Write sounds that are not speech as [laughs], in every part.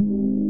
Laughed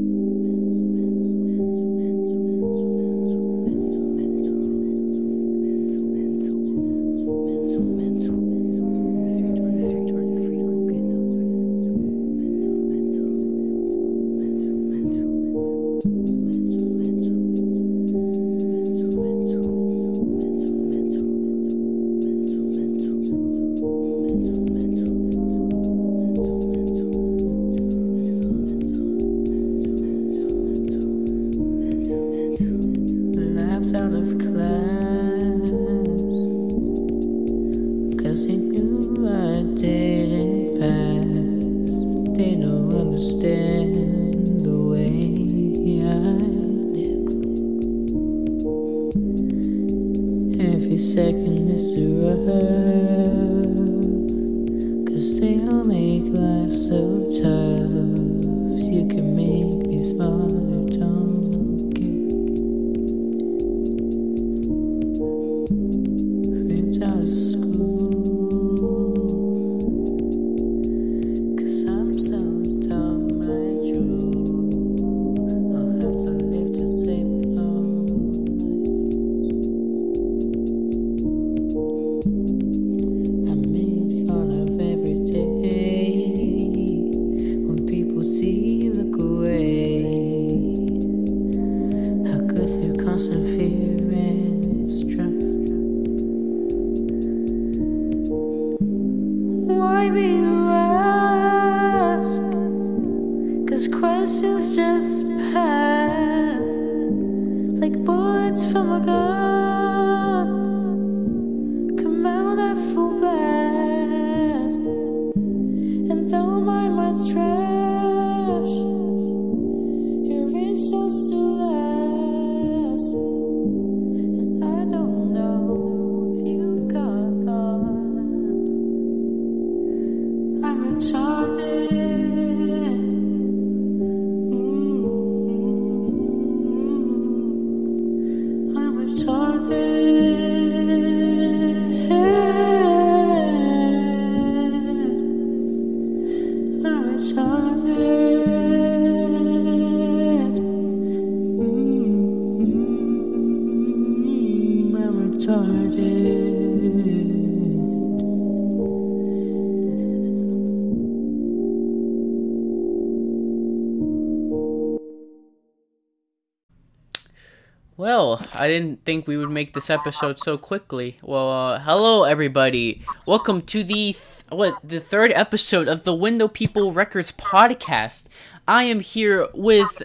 Well, I didn't think we would make this episode so quickly. Well, uh, hello everybody. Welcome to the th- what the third episode of the Window People Records podcast. I am here with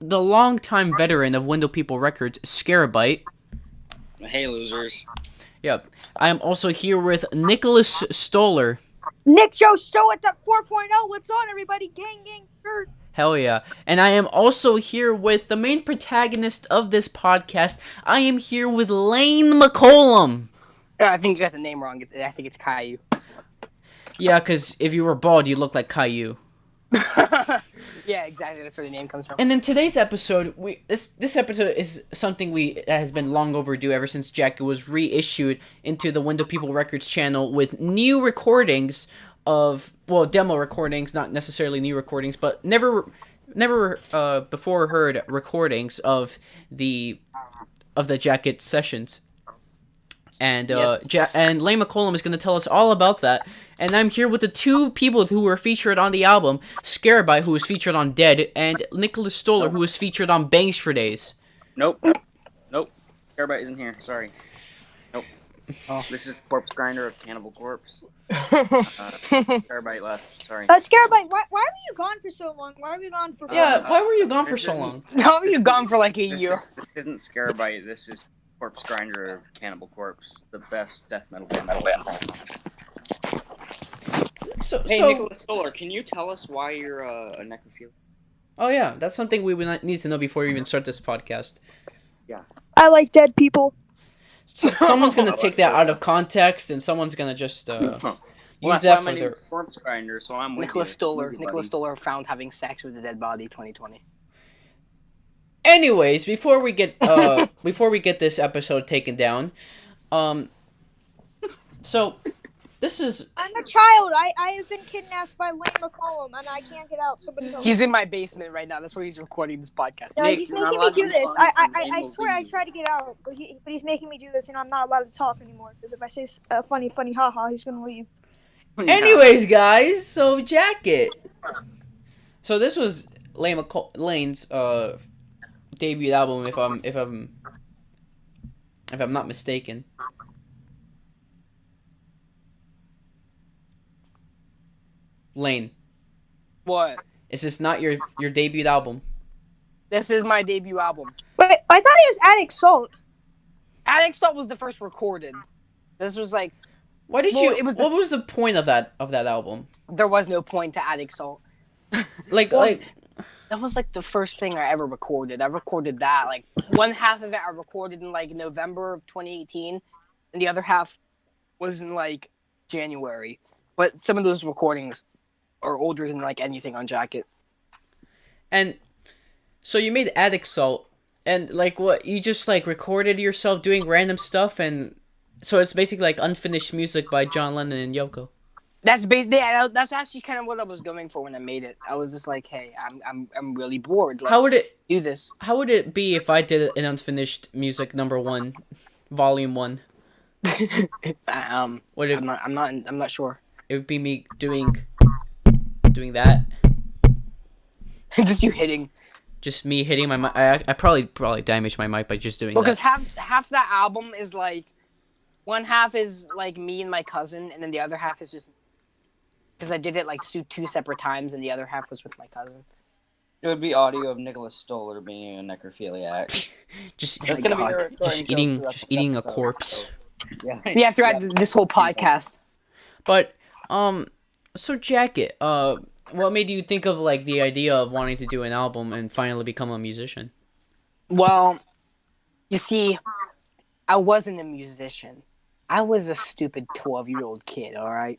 the longtime veteran of Window People Records, Scarabyte. Hey, losers. Yep. I am also here with Nicholas Stoller. Nick Joe Stowe at that 4.0. What's on, everybody? Gang, gang, er. Hell yeah. And I am also here with the main protagonist of this podcast. I am here with Lane McCollum. Uh, I think you got the name wrong. I think it's Caillou. Yeah, because if you were bald, you look like Caillou. [laughs] yeah, exactly. That's where the name comes from. And in today's episode, we this this episode is something we that has been long overdue ever since Jack was reissued into the Window People Records channel with new recordings of well demo recordings, not necessarily new recordings, but never never uh, before heard recordings of the of the Jacket sessions. And uh, Yes. ja- and Lane McCollum is going to tell us all about that. And I'm here with the two people who were featured on the album: Scarabyte, who was featured on Dead, and Nicholas Stoller, who was featured on Bangs for Days. Nope. Nope. Carbite isn't here. Sorry. Nope. Oh. This is Corpse Grinder of Cannibal Corpse. [laughs] Uh, Carbite left. Sorry. Uh, Scarabyte, why, why were you gone for so long? Why were you gone for? Yeah, Uh, why were you gone for so long? How have you gone for like a This, year? is, this isn't Scarabyte. This is Corpse Grinder of Cannibal Corpse, the best death metal band. So, Hey, so Nicholas Stoller, can you tell us why you're uh, a necrophile? oh yeah, that's something we would need to know before we even start this podcast. Yeah. I like dead people. So, someone's gonna [laughs] take that out of context, and someone's gonna just uh, [laughs] Well, use that's that why for my name their. is Corpse Grinder, so I'm with Nicholas you. Stoller. Nicholas buddy. Stoller found having sex with a dead body 2020. Anyways, before we get uh [laughs] before we get this episode taken down, um, so this is I'm a child. I, I have been kidnapped by Lane McCollum and I can't get out. Somebody help. He's in my basement right now. That's where he's recording this podcast. Yeah, Nick, he's making me do this. I, I, I, I swear I League. tried to get out, but he but he's making me do this. You know, I'm not allowed to talk anymore because if I say s- uh, funny, funny, haha, he's gonna leave. [laughs] Anyways, guys, so Jacket. So this was Lane McCall- Lane's uh debut album, if I'm if I'm if I'm not mistaken. Lane, What? is this not your your debut album? This is my debut album. Wait, I thought it was Addict Salt. Addict Salt was the first recorded. This was like Why did Well, you? it was the- what was the point of that of that album? there was no point to Addict Salt. Like Well, like That was like the first thing I ever recorded. I recorded that like one half of it I recorded in like November of 2018, and the other half was in like January. But some of those recordings are older than like anything on Jacket. And so you made Addict Salt, and like what you just like recorded yourself doing random stuff, and so it's basically like unfinished music by John Lennon and Yoko. That's ba- yeah, that's actually kind of what I was going for when I made it. I was just like, hey, I'm I'm I'm really bored. Let's How would it do this? How would it be if I did an unfinished music number one, volume one? [laughs] um, Would it? I'm not I'm not I'm not sure. It would be me doing, doing that. [laughs] just you hitting. Just me hitting my mic. I, I probably probably damaged my mic by just doing Because half half that album is like, one half is like me and my cousin, and then the other half is just because I did it like two, two separate times, and the other half was with my cousin. It would be audio of Nicholas Stoller being a necrophiliac. [laughs] Just That's gonna be God. a recurring just eating just this eating a corpse. [laughs] Yeah. Yeah, throughout th- this whole podcast. But um, so Jacket, uh, what made you think of like the idea of wanting to do an album and finally become a musician? Well, you see, I wasn't a musician. I was a stupid twelve year old kid. All right.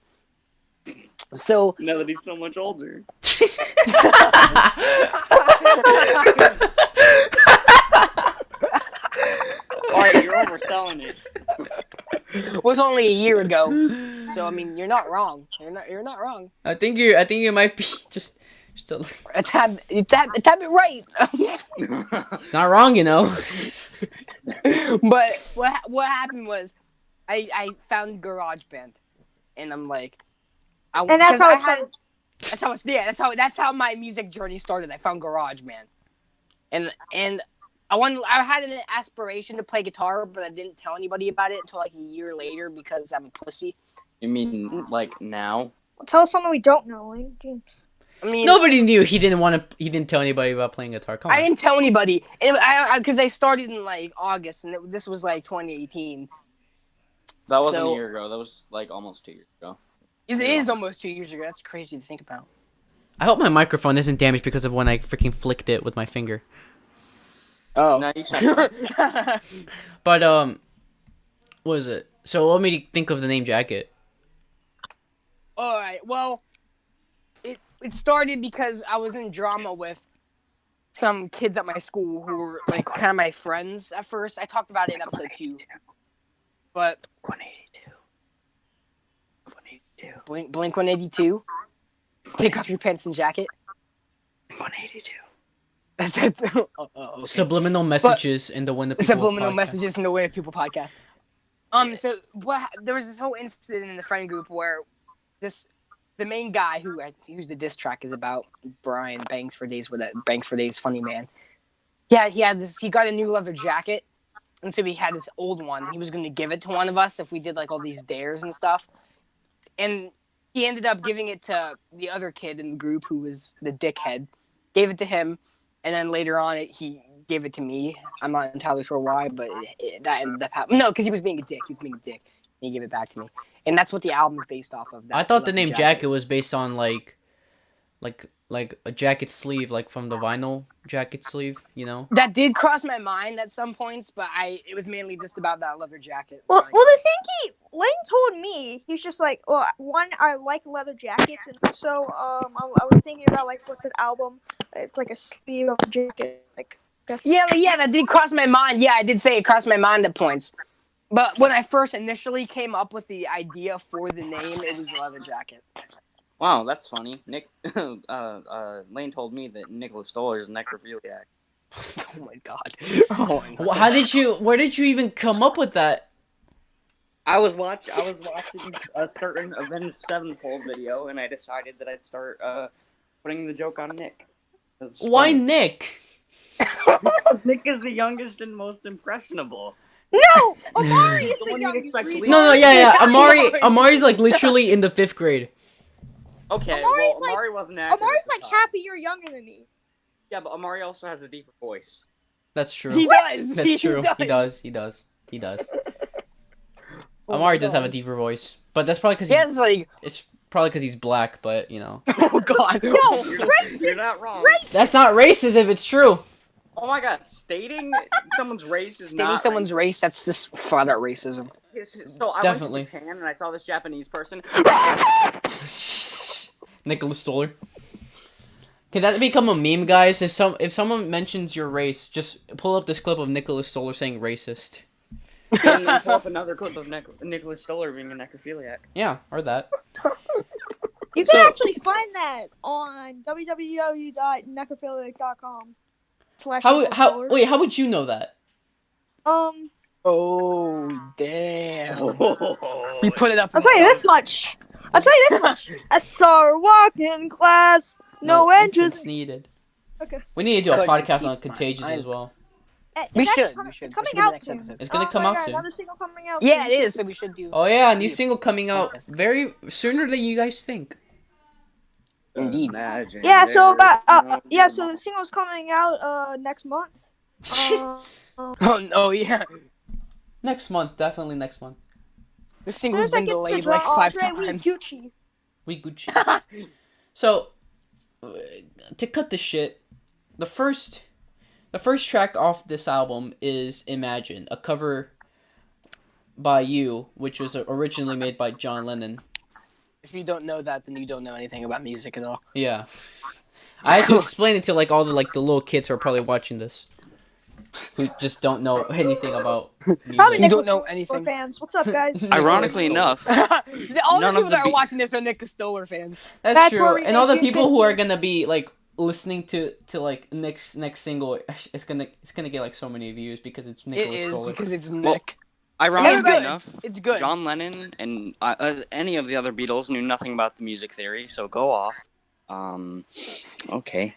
So Now that he's so much older. Alright, you're overselling it. it was only a year ago. So I mean, you're not wrong. You're not. You're not wrong. I think you I think you might be [laughs] just just a, A tad, a tad, a tad bit right. it's not wrong, you know. [laughs] but what what happened was, I I found GarageBand, and I'm like, I, And that's how I it started. had- That's how it's yeah. That's how that's how my music journey started. I found GarageBand, and and I wanted I had an aspiration to play guitar, but I didn't tell anybody about it until like a year later because I'm a pussy. You mean like now? Tell us something we don't know. Lane. I mean, Nobody knew he didn't want to. He didn't tell anybody about playing guitar. Come on. I didn't tell anybody, and I because I, started in like August, and it, this was like 2018. That wasn't So- a year ago. That was like almost two years ago. It is almost two years ago. That's crazy to think about. I hope my microphone isn't damaged because of when I freaking flicked it with my finger. Oh. No, [laughs] But um, what is it? So what made you think of the name Jacket? All right. Well, it it started because I was in drama with some kids at my school who were like kind of my friends at first. I talked about it in episode two, but 182. 182. Blink Blink One Eighty Two. Take off your pants and jacket. 182. That's- [laughs] oh, oh, okay. Subliminal messages in the one that subliminal messages in the way of people podcast. Um, so what? There was this whole incident in the friend group where this, the main guy who I- who's the diss track is about Brian Banks for days with that Banks for days funny man. Yeah, he had this. He got a new leather jacket, and so he had this old one. He was going to give it to one of us if we did like all these dares and stuff, and he ended up giving it to the other kid in the group who was the dickhead. Gave it to him, and then later on, it, he gave it to me. I'm not entirely sure why, but it, it- that ended up happening. No, because he was being a dick. He was being a dick. And he gave it back to me, and that's what the album is based off of. that I thought the leather name jacket. was based on like, like like a jacket sleeve, like from the vinyl jacket sleeve. You know. That did cross my mind at some points, but I it was mainly just about that leather jacket. Well, Like, well, the thing he Lane told me, he's just like, well, one, I like leather jackets, and so um, I, I was thinking about like what's an album, it's like a sleeve of a jacket, like. yeah, yeah, that did cross my mind. Yeah, I did say it crossed my mind at points, But when I first initially came up with the idea for the name, it was Leather Jacket. Wow, that's funny. Nick, [laughs] uh, uh, Lane told me that Nicholas Stoller is a necrophiliac. [laughs] Oh my god. [laughs] Oh my god. Wh- How did you? Where did you even come up with that? I was watch I was watching a certain Avenged Sevenfold video, and I decided that I'd start uh, putting the joke on Nick. Why funny. Nick? [laughs] Nick is the youngest and most impressionable. No, Amari is [laughs] The the youngest. expect to reason. lead. No, no, yeah, yeah. [laughs] Amari, Amari. Amari's like literally in the fifth grade. Okay, Amari's well, like- Amari wasn't accurate. Amari's like time. half a year younger than me. Yeah, but Amari also has a deeper voice. That's true. He does. That's true. He does. He does. He does. Oh Amari does have a deeper voice, but that's probably because He has like, it's probably because he's black. But you know, [laughs] oh god. Yo, You're, racist, you're not wrong. that's not racist if it's true. Oh my god, stating someone's race is not Stating not someone's race, that's just flat out racism. So I Definitely. went to Japan and I saw this Japanese person. [laughs] [laughs] Nicholas Stoller. Can that become a meme, guys? If some if someone mentions your race, just pull up this clip of Nicholas Stoller saying racist. And then pull up another clip of Nic- Nicholas Stoller being a necrophiliac. Yeah, or that. You can So- actually find that on www.necrophiliac.com. Slash How how Stoller. wait? How would you know that? Um, Oh damn. [laughs] We put it up. I'll tell you this much. I'll tell you this much. [laughs] I saw her walk in class. No, entrance. needed. Okay. We need to do a Couldn't podcast on Contagious eyes. as well. Eh, We should, actually we should. It's coming should out next soon. episode. It's gonna Oh come out God, soon. Another single coming out. Yeah, soon. it is. So we should do. Oh yeah, a new single coming out very sooner than you guys think. Indeed. Imagine Yeah, so there about uh, was uh, yeah, so the single's coming out uh next month. Uh, [laughs] Oh no, yeah. Next month, definitely next month. This as single's soon as been delayed drop, like five Andre, we times. Gucci. We Gucci. [laughs] so, uh, to cut the shit, the first, the first track off this album is "Imagine," a cover by you, which was originally made by John Lennon. If you don't know that, then you don't know anything about music at all. Yeah, I had to [laughs] explain it to like all the like the little kids who are probably watching this, who just don't know anything about Probably music. You don't Nicholas know anything. fans. What's up, guys? [laughs] [laughs] Ironically enough, all the people the that are be- watching this are Nick Stoller fans. That's, That's true, and all the people who are gonna be like listening to to like next next single, it's gonna it's gonna get like so many views because it's It Nicholas is Stoller. because it's Well, Nick. ironically It's good. enough, It's good. John Lennon and uh, uh, any of the other Beatles knew nothing about the music theory, so go off. Um, okay.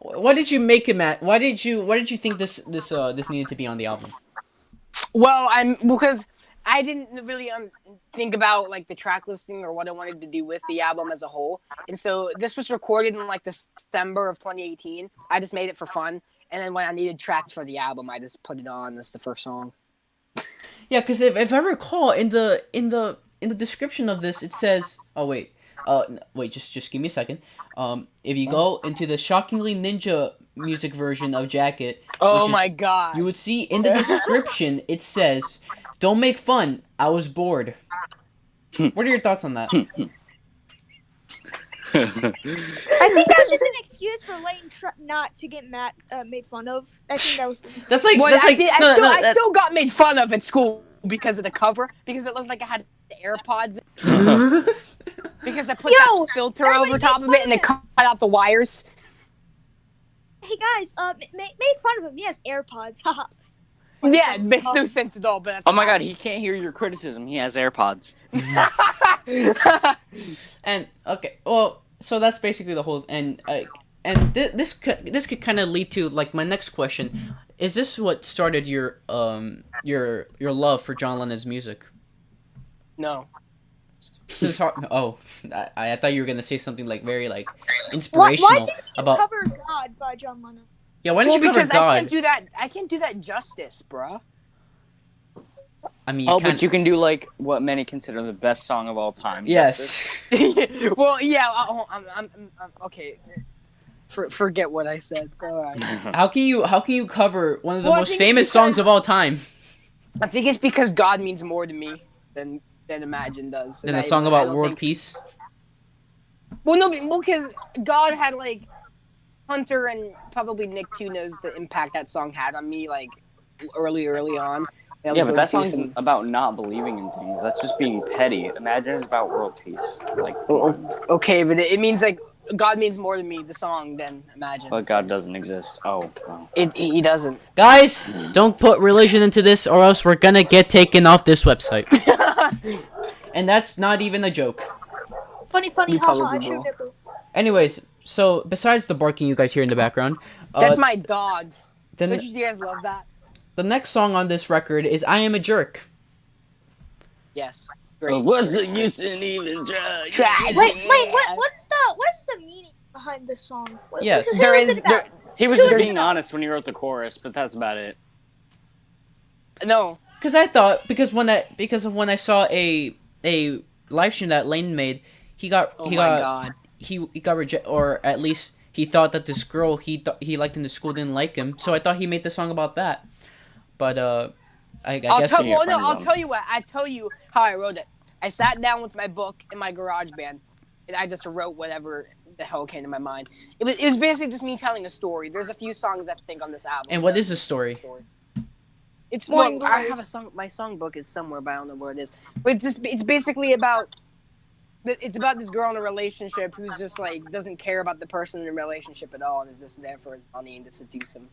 Why did you make him at? Why did you Why did you think this this uh this needed to be on the album? Well, I'm because I didn't really um, think about like the track listing or what I wanted to do with the album as a whole, and so this was recorded in like December of 2018. I just made it for fun, and then when I needed tracks for the album, I just put it on as the first song. Yeah, because if, if I recall in the in the in the description of this, it says. Oh wait, uh wait, just just give me a second. Um, if you go into the shockingly ninja music version of Jacket, Oh Which is- my god! you would see in the description it says, "Don't make fun. I was bored." what are your thoughts on that? I think that's just an excuse for Leighton tr- not to get Matt uh, made fun of. I think that was. [laughs] That's like Well, that's I, like did, I, no, still, no, I that- still got made fun of at school because of the cover because it looked like I had the AirPods [laughs] because I put Yo, that filter over top of it and of it cut out the wires. Hey guys, uh, ma- ma- make fun of him. He has AirPods. [laughs] Haha. Yeah, it makes no sense at all. But that's Oh my god, he can't hear your criticism. He has AirPods. [laughs] [laughs] and okay, well, so that's basically the whole and uh, and th- this could this could kind of lead to like my next question: Is this what started your um your your love for John Lennon's music? no. Since how, oh, I, I thought you were gonna say something like very like Why, inspirational why did you about cover God by John Lennon? Yeah. Why didn't Well, you cover because I can't do that. I can't do that justice, bruh. I mean, Oh, can't- but you can do like what many consider the best song of all time. yes. [laughs] [laughs] well, yeah. I- oh, I'm, I'm, I'm, I'm okay. For, forget what I said. All right. [laughs] How can you how can you cover one of the Well, most think it's famous songs of all time I think it's because God means more to me than than Imagine does. than And a I- song I about world think- peace? Well, no, because God had like Hunter and probably Nick too knows the impact that song had on me, like early, early on. That Yeah, but that going to song's about not believing in things. That's just being petty. Imagine it's about world peace. Like, Oh, oh okay, but it, it means like God means more to me. The song than imagine. but God doesn't exist. Oh, well. It, he doesn't. Guys, hmm. don't put religion into this, or else we're gonna get taken off this website. [laughs] and that's not even a joke. Funny, funny, We haha, I probably sure will. Anyways, so besides the barking you guys hear in the background, uh, That's my dogs. then Don't you guys love that? the next song on this record is "I Am a Jerk." Yes. But Great. what's the use in even trying? Try. Wait, wait, what? What's the what's the meaning behind this song? What, Yes. there is. There it is about? there, He was just being honest when he wrote the chorus, but that's about it. no. Because I thought because when that because of when I saw a a live stream that Lane made, he got Oh he my got god. He he got rejected or at least he thought that this girl he th- he liked in the school didn't like him. So I thought he made the song about that. But uh, I, I I'll guess tell well, no, I'll them. tell you what. I tell you how I wrote it. I sat down with my book in my GarageBand, and I just wrote whatever the hell came to my mind. It was, it was basically just me telling a story. There's a few songs I think on this album. And what is the story? story. It's Morning well, I have a song. My songbook is somewhere, but I don't know where it is. But it's just it's basically about it's about this girl in a relationship who's just like doesn't care about the person in the relationship at all and is just there for his money and to seduce him.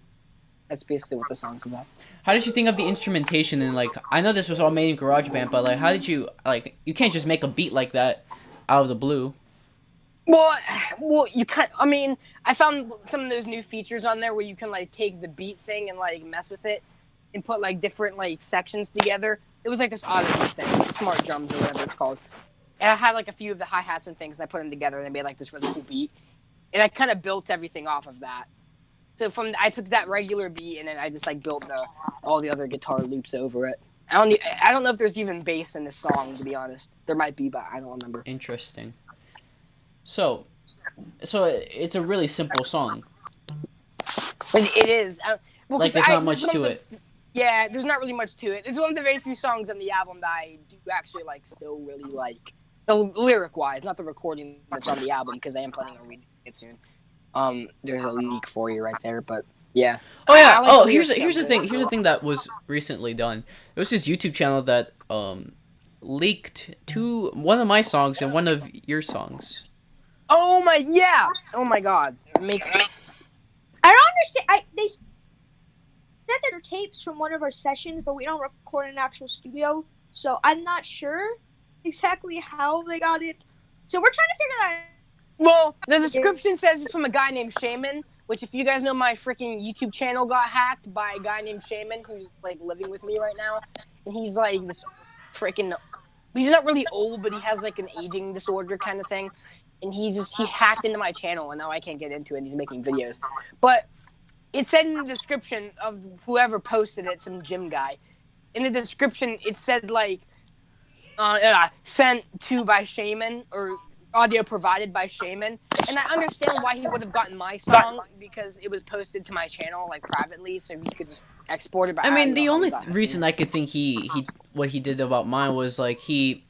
That's basically what the song's about. How did you think of the instrumentation and like I know this was all made in GarageBand, but like how did you like you can't just make a beat like that out of the blue. Well, well, you can I mean, I found some of those new features on there where you can like take the beat thing and like mess with it and put like different like sections together. It was like this oddity thing, smart drums or whatever it's called. And I had like a few of the hi hats and things, and I put them together and I made like this really cool beat. And I kind of built everything off of that. So from I took that regular beat and then I just like built the all the other guitar loops over it. I don't I don't know if there's even bass in this song to be honest. There might be, but I don't remember. Interesting. So, so it's a really simple song. It, it is. Uh, well, Like there's I- not much to the- it. Yeah, there's not really much to it. It's one of the very few songs on the album that I do actually like. Still really like the lyric wise, not the recording that's on the album because I am planning on reading it soon. Um, there's a leak for you right there, but yeah. Oh yeah. Like oh, the here's the, here's the thing. Here's the thing that was recently done. It was this YouTube channel that um leaked two one of my songs and one of your songs. Oh my yeah. Oh my god. It makes I don't understand. I they said that they're tapes from one of our sessions, but we don't record in an actual studio, so I'm not sure exactly how they got it. So we're trying to figure that. out. Well, the description says it's from a guy named Shaman, which if you guys know my freaking YouTube channel got hacked by a guy named Shaman who's like living with me right now. And he's like this freaking he's not really old, but he has like an aging disorder kind of thing. And he just he hacked into my channel and now I can't get into it and he's making videos. But it said in the description of whoever posted it, some gym guy. In the description it said like uh, uh, sent to by Shaman or audio provided by Shaman. And I understand why he would have gotten my song because it was posted to my channel like privately, so he could just export it. But I mean, the only th- reason I could think he he what he did about mine was like he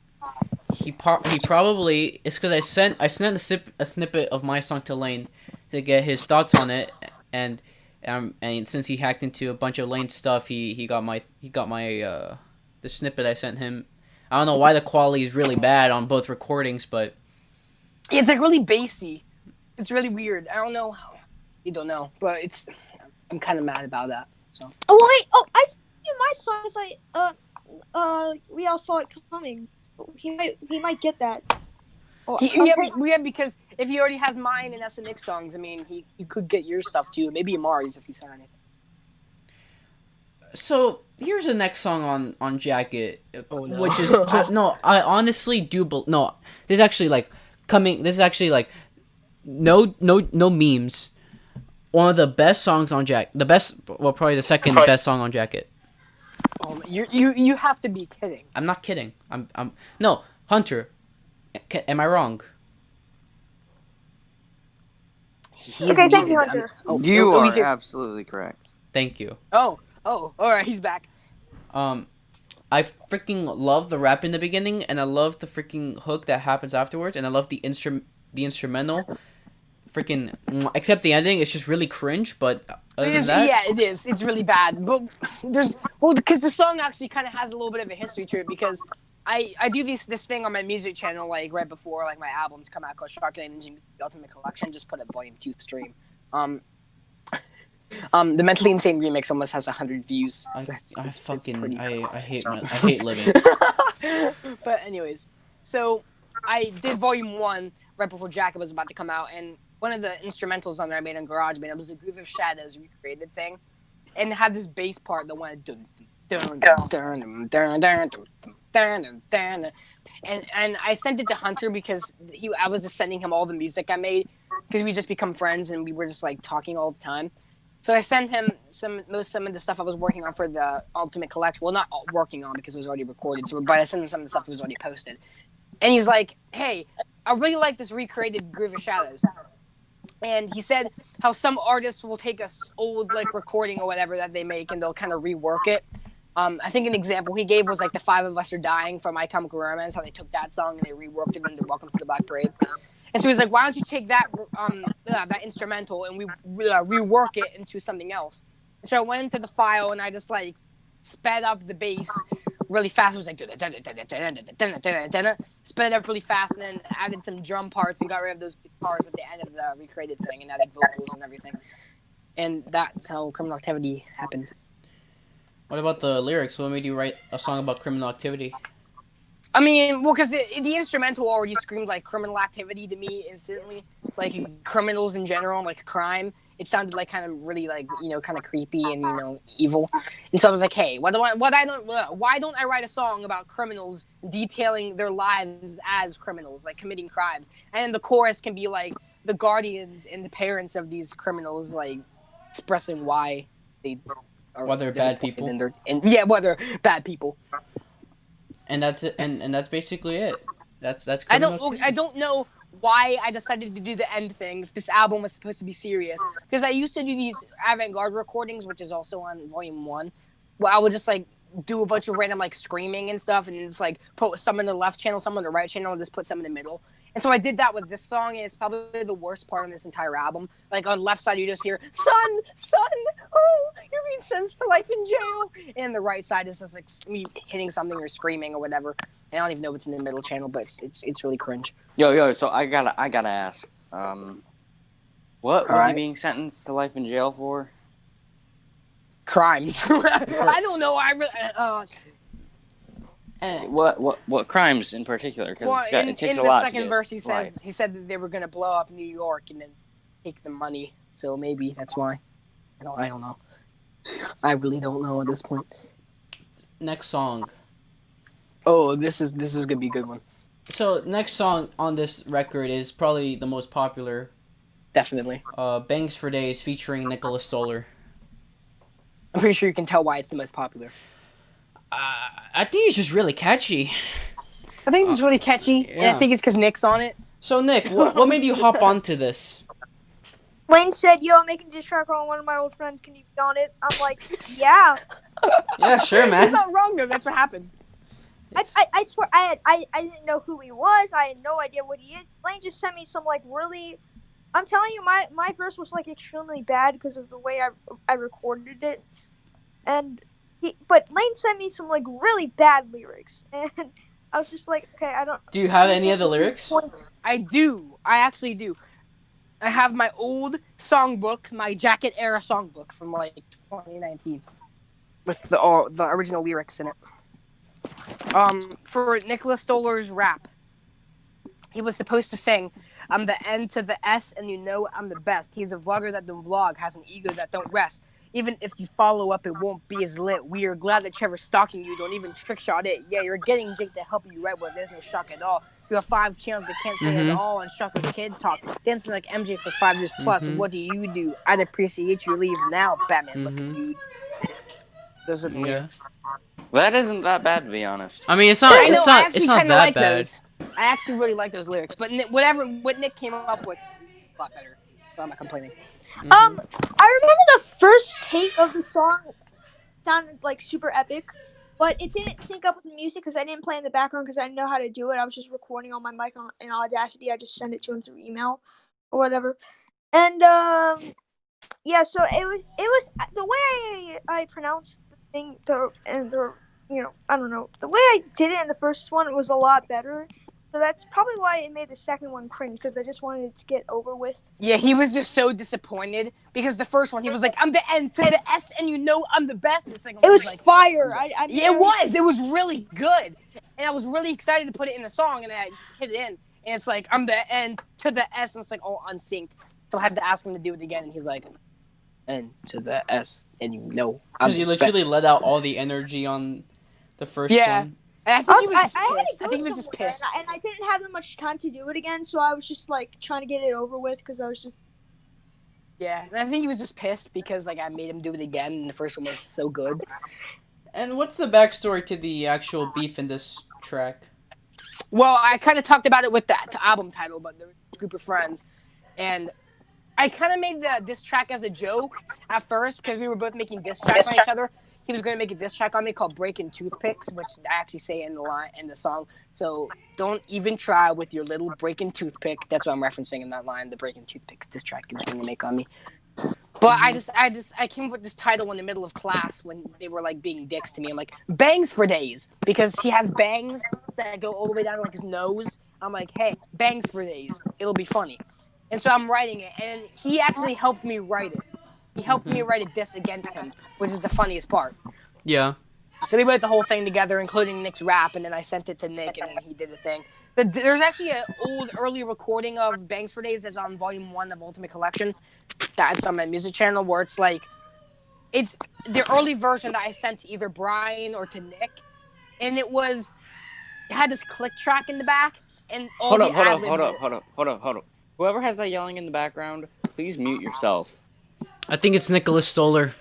he par- he probably it's because I sent I sent a, sip- a snippet of my song to Lane to get his thoughts on it, and um and since he hacked into a bunch of Lane stuff, he he got my he got my uh the snippet I sent him. I don't know why the quality is really bad on both recordings, but it's like really bassy. It's really weird. I don't know how. You don't know, but it's. I'm kind of mad about that. So. Oh wait! Oh, I see my song. It's like uh, uh, we all saw it coming. He might, he might get that. Oh, He, okay. yeah, yeah, because if he already has mine and that's the Nick songs, I mean, he, he could get your stuff too. Maybe Amari's if he signed it. so here's the next song on on Jacket, Oh, no. which is I, no, I honestly do. Bel no, this is actually like coming. This is actually like no no no memes. One of the best songs on Jack. The best, well, probably the second best song on Jacket. Oh, you you you have to be kidding. I'm not kidding. I'm I'm no Hunter. ca- Am I wrong? He is Okay, thank you, Hunter. Oh, you oh, are absolutely correct. Thank you. Oh, oh, all right, he's back. Um, I freaking love the rap in the beginning, and I love the freaking hook that happens afterwards, and I love the instrum the instrumental. Freaking, except the ending, it's just really cringe. But Other It than is- that, yeah, it is. It's really bad. But there's well, because the song actually kind of has a little bit of a history to it. Because I I do this this thing on my music channel like right before like my albums come out called Shark and Ultimate Collection. Just put a Volume Two stream. Um, um, the Mentally Insane remix almost has hundred views. I, so it's- I it's- it's fucking pretty- I, I hate my, I hate living. but anyways, so I did volume one right before Jacket was about to come out, and one of the instrumentals on there I made in GarageBand. It was a Groove of Shadows recreated thing, and it had this bass part that went dun dun dun dun dun dun dun dun dun dun, and and I sent it to Hunter because he I was just sending him all the music I made because we just become friends and we were just like talking all the time. So I sent him some most some of the stuff I was working on for the Ultimate Collection. Well, not working on because it was already recorded. So, but I sent him some of the stuff that was already posted. And he's like, "Hey, I really like this recreated Groove of Shadows." And he said how some artists will take a old like recording or whatever that they make and they'll kind of rework it. Um, I think an example he gave was like the Five of Us Are Dying from My Chemical Romance, how they took that song and they reworked it into Welcome to the Black Parade. And so he's like, why don't you take that um uh, that instrumental and we uh, rework it into something else? And so I went into the file and I just like sped up the bass really fast. It was like sped it up really fast and then added some drum parts and got rid of those guitars at the end of the recreated thing and added vocals and everything. And that's how criminal activity happened. What about the lyrics? What made you write a song about criminal activity? I mean, well, because the, the instrumental already screamed like criminal activity to me instantly, like criminals in general, like crime. It sounded like kind of really like you know kind of creepy and you know evil, and so I was like, hey, what do I what I don't why don't I write a song about criminals detailing their lives as criminals, like committing crimes, and the chorus can be like the guardians and the parents of these criminals, like expressing why they are Why they're bad people. and yeah, whether bad people. And that's it. And, and that's basically it. That's that's. I don't. activity. I don't know why I decided to do the end thing. If this album was supposed to be serious, because I used to do these avant-garde recordings, which is also on Volume One. Well, I would just like do a bunch of random like screaming and stuff, and just like put some in the left channel, some in the right channel, and just put some in the middle. And so I did that with this song, and it's probably the worst part on this entire album. Like on the left side, you just hear "Son, son, oh, you're being sentenced to life in jail," and the right side is just like me hitting something or screaming or whatever. And I don't even know what's in the middle channel, but it's it's, it's really cringe. Yo, yo. So I gotta, I gotta ask. Um, what was he being sentenced to life in jail for? crimes. [laughs] I don't know. I really. Uh, And- What, what, what crimes in particular? Because well, in, it takes in a the lot to second get verse, he says life. he said that they were gonna blow up New York and then take the money. So maybe that's why. I don't. I don't know. I really don't know at this point. next song. Oh, this is this is gonna be a good one. So next song on this record is probably the most popular. Definitely. Uh, "Bangs for Days" featuring Nicholas Stoller. I'm pretty sure you can tell why it's the most popular. Uh, I think it's just really catchy. I think it's really catchy, and I think it's because Nick's on it. So Nick, what, what made you hop onto this? Wayne said, "Yo, I'm making a diss track on one of my old friends. Can you be on it?" I'm like, "Yeah." Yeah, sure, That's man. not wrong though. That's what happened. I, I, I swear I, had, I I didn't know who he was. I had no idea what he is. Lane just sent me some like really. I'm telling you, my my verse was like extremely bad because of the way I I recorded it, and he but Lane sent me some like really bad lyrics, [laughs] and I was just like, okay, I don't. Do you have any of the lyrics? Points. I do. I actually do. I have my old songbook, my jacket era songbook from like 2019, with the all the original lyrics in it. Um, for Nicholas Stoller's rap, he was supposed to sing, "I'm the N to the S, and you know I'm the best." He's a vlogger that don't vlog, has an ego that don't rest. Even if you follow up, it won't be as lit. We are glad that Trevor's stalking you. Don't even trick shot it. Yeah, you're getting Jake to help you right where there's no shock at all. You have five channels that can't say it Mhm. all and shock with kid talk. Dancing like MJ for five years plus. Mhm. What do you do? I'd appreciate you leave now, Batman. Look Mhm. at you. Those are the Yeah. That isn't that bad, to be honest. I mean, it's not. I know, It's I not. actually It's not kinda that like bad. those. I actually really like those lyrics, but whatever what Nick came up with, is a lot better. But I'm not complaining. Mhm. Um, I remember the first take of the song sounded like super epic, but it didn't sync up with the music because I didn't play in the background because I didn't know how to do it. I was just recording on my mic on, in Audacity. I just sent it to him through email or whatever. And um, yeah, so it was it was the way I, I pronounced the thing the and the you know I don't know the way I did it in the first one was a lot better. So that's probably why it made the second one cringe because I just wanted it to get over with. Yeah, he was just so disappointed because the first one he was like, "I'm the N to the S, and you know I'm the best." The second It one was like, fire. I, I Yeah, it was. It was really good, and I was really excited to put it in the song, and I hit it in, and it's like I'm the N to the S, and it's like all unsynced. So I had to ask him to do it again, and he's like, N to the S, and you know I'm Because you the literally let out all the energy on the first Yeah. one. And I think I, he was, was just I, I pissed. to I think he was just pissed. and I, and I didn't have that much time to do it again, so I was just like trying to get it over with because I was just Yeah, and I think he was just pissed because like I made him do it again, and the first one was so good. And what's the backstory to the actual beef in this track? Well, I kind of talked about it with that album title, but there was a group of friends, and I kind of made the diss track as a joke at first because we were both making diss tracks on each other. He was going to make a diss track on me called "Breaking Toothpicks," which I actually say in the line in the song. So don't even try with your little breaking toothpick. That's what I'm referencing in that line. The breaking toothpicks diss track he was going to make on me. But I mm-hmm. just, I just, I came up with this title in the middle of class when they were like being dicks to me. I'm like, bangs for days because he has bangs that go all the way down to like his nose. I'm like, hey, bangs for days. It'll be funny. And so I'm writing it, and he actually helped me write it. He helped me write a diss against him, which is the funniest part. Yeah. So we wrote the whole thing together, including Nick's rap, and then I sent it to Nick, and then he did the thing. The, there's actually an old, early recording of Bangs for Days that's on Volume One of Ultimate Collection. That's on my music channel, where it's like, it's the early version that I sent to either Brian or to Nick, and it was it had this click track in the back, and all Hold the up, hold up, hold up, hold up, hold up, hold up. Whoever has that yelling in the background, please mute yourself. I think it's Nicholas Stoller.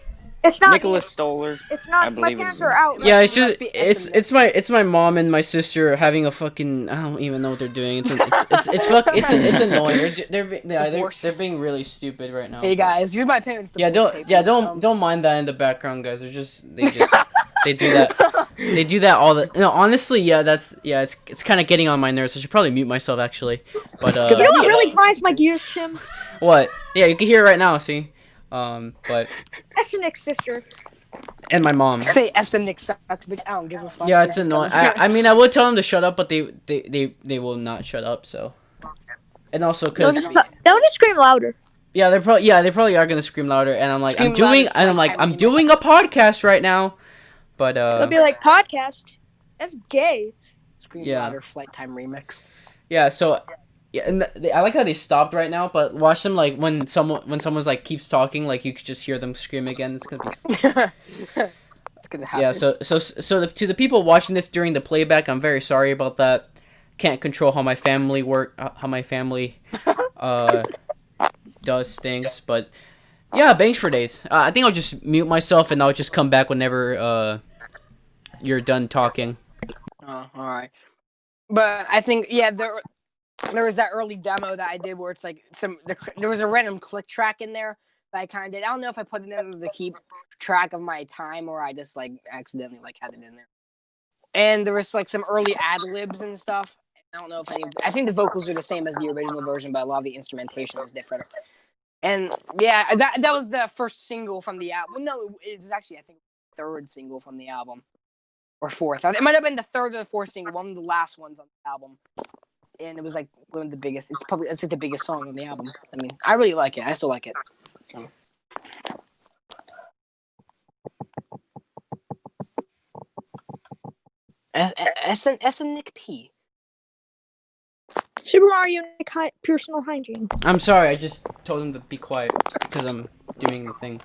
it's not Nicholas Stoller. It's I not. My believe parents are out. Yeah, it's just it's it's my it's my mom and my sister having a fucking I don't even know what they're doing. It's it's it's it's, fuck, it's, it's annoying. They're they're be- yeah, they're, they're being really stupid right now. Hey guys, you're my parents. Yeah, don't papers, yeah don't so- don't mind that in the background, guys. They're just they just they do that they do that all the no honestly yeah that's yeah it's it's kind of getting on my nerves. I should probably mute myself actually, but uh You know what really grinds my gears, Chim? what yeah you can hear it right now. See, um but [laughs] That's your Nick's sister. and my mom. Say S and Nick sucks, bitch. I don't give a fuck. Yeah, it's annoying. I, I mean, I would tell them to shut up, but they they, they, they will not shut up. So, and also They'll because just, they'll just scream louder. yeah, they're probably yeah they probably are gonna scream louder, and I'm like I'm doing and I'm like like I'm doing a podcast right now, but uh They'll be like, podcast? That's gay. Scream Yeah. louder, flight time remix. yeah so yeah and they, I like how they stopped right now, but watch them like when someone when someone's like keeps talking like you could just hear them scream again. It's gonna be [laughs] It's gonna happen. yeah. So so so the, to the people watching this during the playback, I'm very sorry about that. Can't control how my family work, uh, how my family [laughs] uh does things, but yeah, bangs for days. Uh, I think I'll just mute myself and I'll just come back whenever uh you're done talking. Oh, all right. But I think yeah, there there was that early demo that I did where it's like some the, there was a random click track in there that I kind of did. I don't know if I put it in to keep track of my time or I just like accidentally like had it in there. And there was like some early ad libs and stuff. I don't know if any. I think the vocals are the same as the original version, but a lot of the instrumentation is different. And yeah, uh, that that was the first single from the album. No, it was actually I think third single from the album or fourth. It might have been the third or the fourth single, one of the last ones on the album. And it was like one of the biggest. It's probably it's like the biggest song on the album. I mean, I really like it. I still like it. So. S S and S and Nick P. Super Mario Nick personal hygiene. I'm sorry, I just told him to be quiet because I'm doing the thing.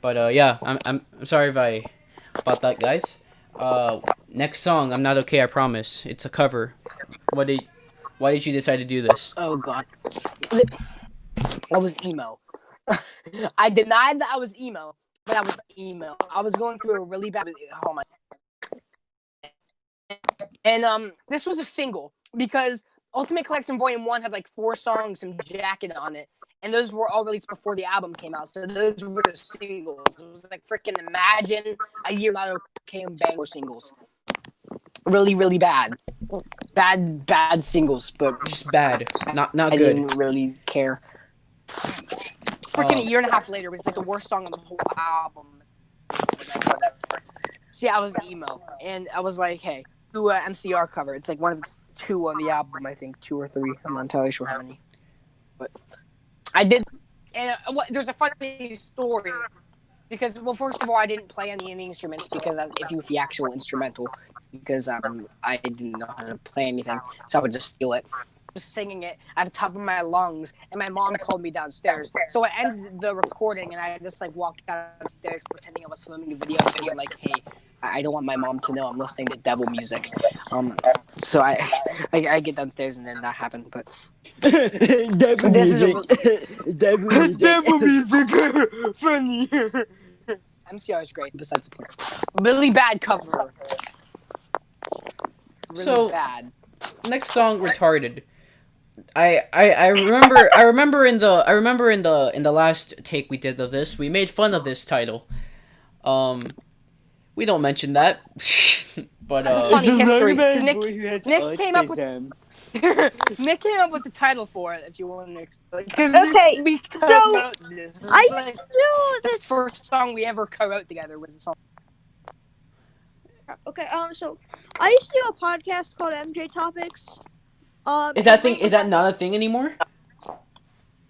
But uh yeah, I'm I'm, I'm sorry if I about that, guys. Uh, next song, I'm not okay. I promise. It's a cover. What did why did you decide to do this? Oh God, I was emo. [laughs] I denied that I was emo, but I was emo. I was going through a really bad. Oh my. And um, this was a single because Ultimate Collection Volume One had like four songs and Jacket on it, and those were all released before the album came out. So those were the singles. It was like freaking Imagine a year not okay and Bangor singles. Really, really bad, bad, bad singles, but Just bad, not not I good. I didn't really care. freaking Oh. a year and a half later, it was like the worst song on the whole album. See, I was emo, and I was like, hey, do a MCR cover. It's like one of the two on the album, I think, two or three. I'm not entirely sure how many, but I did. And uh, what, there's a funny story because, well, first of all, I didn't play any of the instruments because I, if you with the actual instrumental, because um I didn't know how to play anything, so I would just steal it. Just singing it at the top of my lungs, and my mom called me downstairs. So I ended the recording, and I just like walked downstairs pretending I was filming a video because I'm like, hey, I I don't want my mom to know I'm listening to devil music. Um, so I, I, I get downstairs, and then that happened. But [laughs] Devil This is a music. [laughs] [laughs] Devil music. funny. MCR is great. Besides the point, really bad cover. Really So- bad. Next song, retarded. I, I I remember I remember in the I remember in the in the last take we did of this we made fun of this title. Um, we don't mention that, [laughs] but That's a uh, funny It's history, very Nick- boy who has Nick came up with- autism. [laughs] Nick came up with the title for it. If you want to explain, because Okay, we so, this. This I like do the first song we ever co-wrote together was a song. Okay, um, so I used to do a podcast called MJ Topics. Um, is that thing is that not a thing anymore?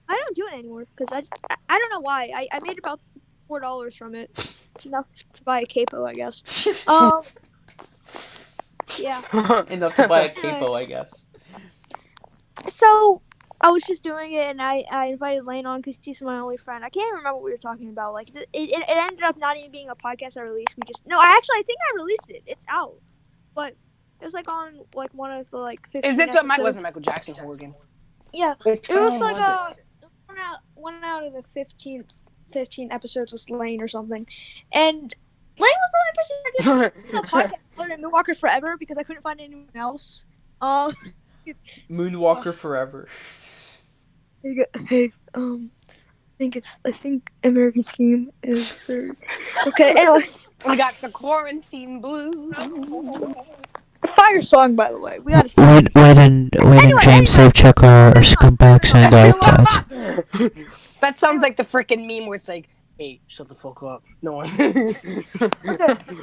I don't do it anymore because I, just- I I don't know why. I, I made about four dollars from it. It's [laughs] enough to buy a capo, I guess. [laughs] Um, yeah. [laughs] Enough to buy a capo, I guess. So I was just doing it, and I, I invited Lane on because she's my only friend. I can't even remember what we were talking about. Like it, it, it ended up not even being a podcast I released. We just no, I actually I think I released it. It's out, but it was like on like one of the like. 15 Is it the Mike wasn't Michael Jackson organ? Yeah, Which it was like was a one out one out of the 15, 15 episodes was Lane or something, and Lane was the only person that did it? the podcast than Moonwalker Forever because I couldn't find anyone else. Um. [laughs] Moonwalker forever. Hey, hey, um, I think it's, I think American Scheme is third. [laughs] Okay, anyway, we got the quarantine blues. fire song, by the way. We gotta. Wait, wait, and wait, and Anyway, James Sobchuk are, our scumbags and clouds. that sounds like the freaking meme where it's like, "Hey, shut the fuck up." No one. [laughs]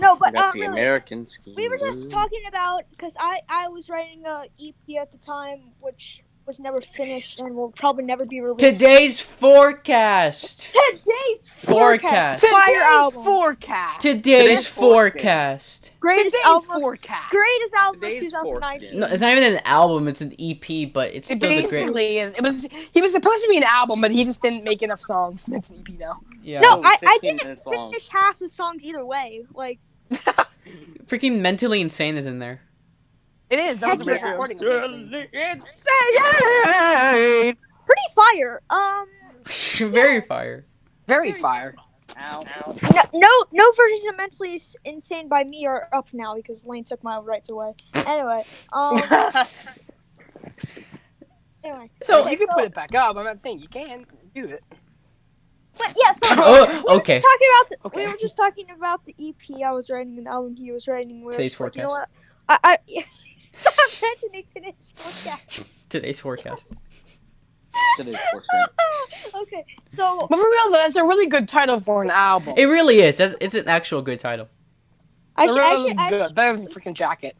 No, but, got um, the really, American scheme. we were just talking about, because I, I was writing a EP at the time, which was never finished and will probably never be released. Today's forecast. Today's Forecast. Fire Today's album. forecast. Today's Today's forecast. Greatest Today's album. forecast. Greatest album of Today's 2019. No, it's not even an album. It's an EP, but it's It still the great. basically is. It was. He was supposed to be an album, but he just didn't make enough songs. That's an EP now. Yeah. No, oh, I, I didn't minutes long. finish half the songs either way. Like, [laughs] Freaking mentally insane is in there. It is. That was the Heck first recording. of pretty fire. Um, [laughs] Very fire. Very fire. Ow. no, no, no versions of Mentally Insane by me are up now because Lane took my rights away. Anyway, um, [laughs] anyway. So you can put it back up. I'm not saying you can do it. But yeah, so [laughs] Oh, we okay. just talking about the, Okay. we were just talking about the EP I was writing and the album he was writing. We were Today's just like, You know what? I, I I'm mentioning [laughs] today's forecast. Today's forecast. Today's [laughs] forecast. okay, so But for real, though, that's a really good title for an album. It really is. That's, it's an actual good title. I It's should, I really should, I good. Better than freaking jacket.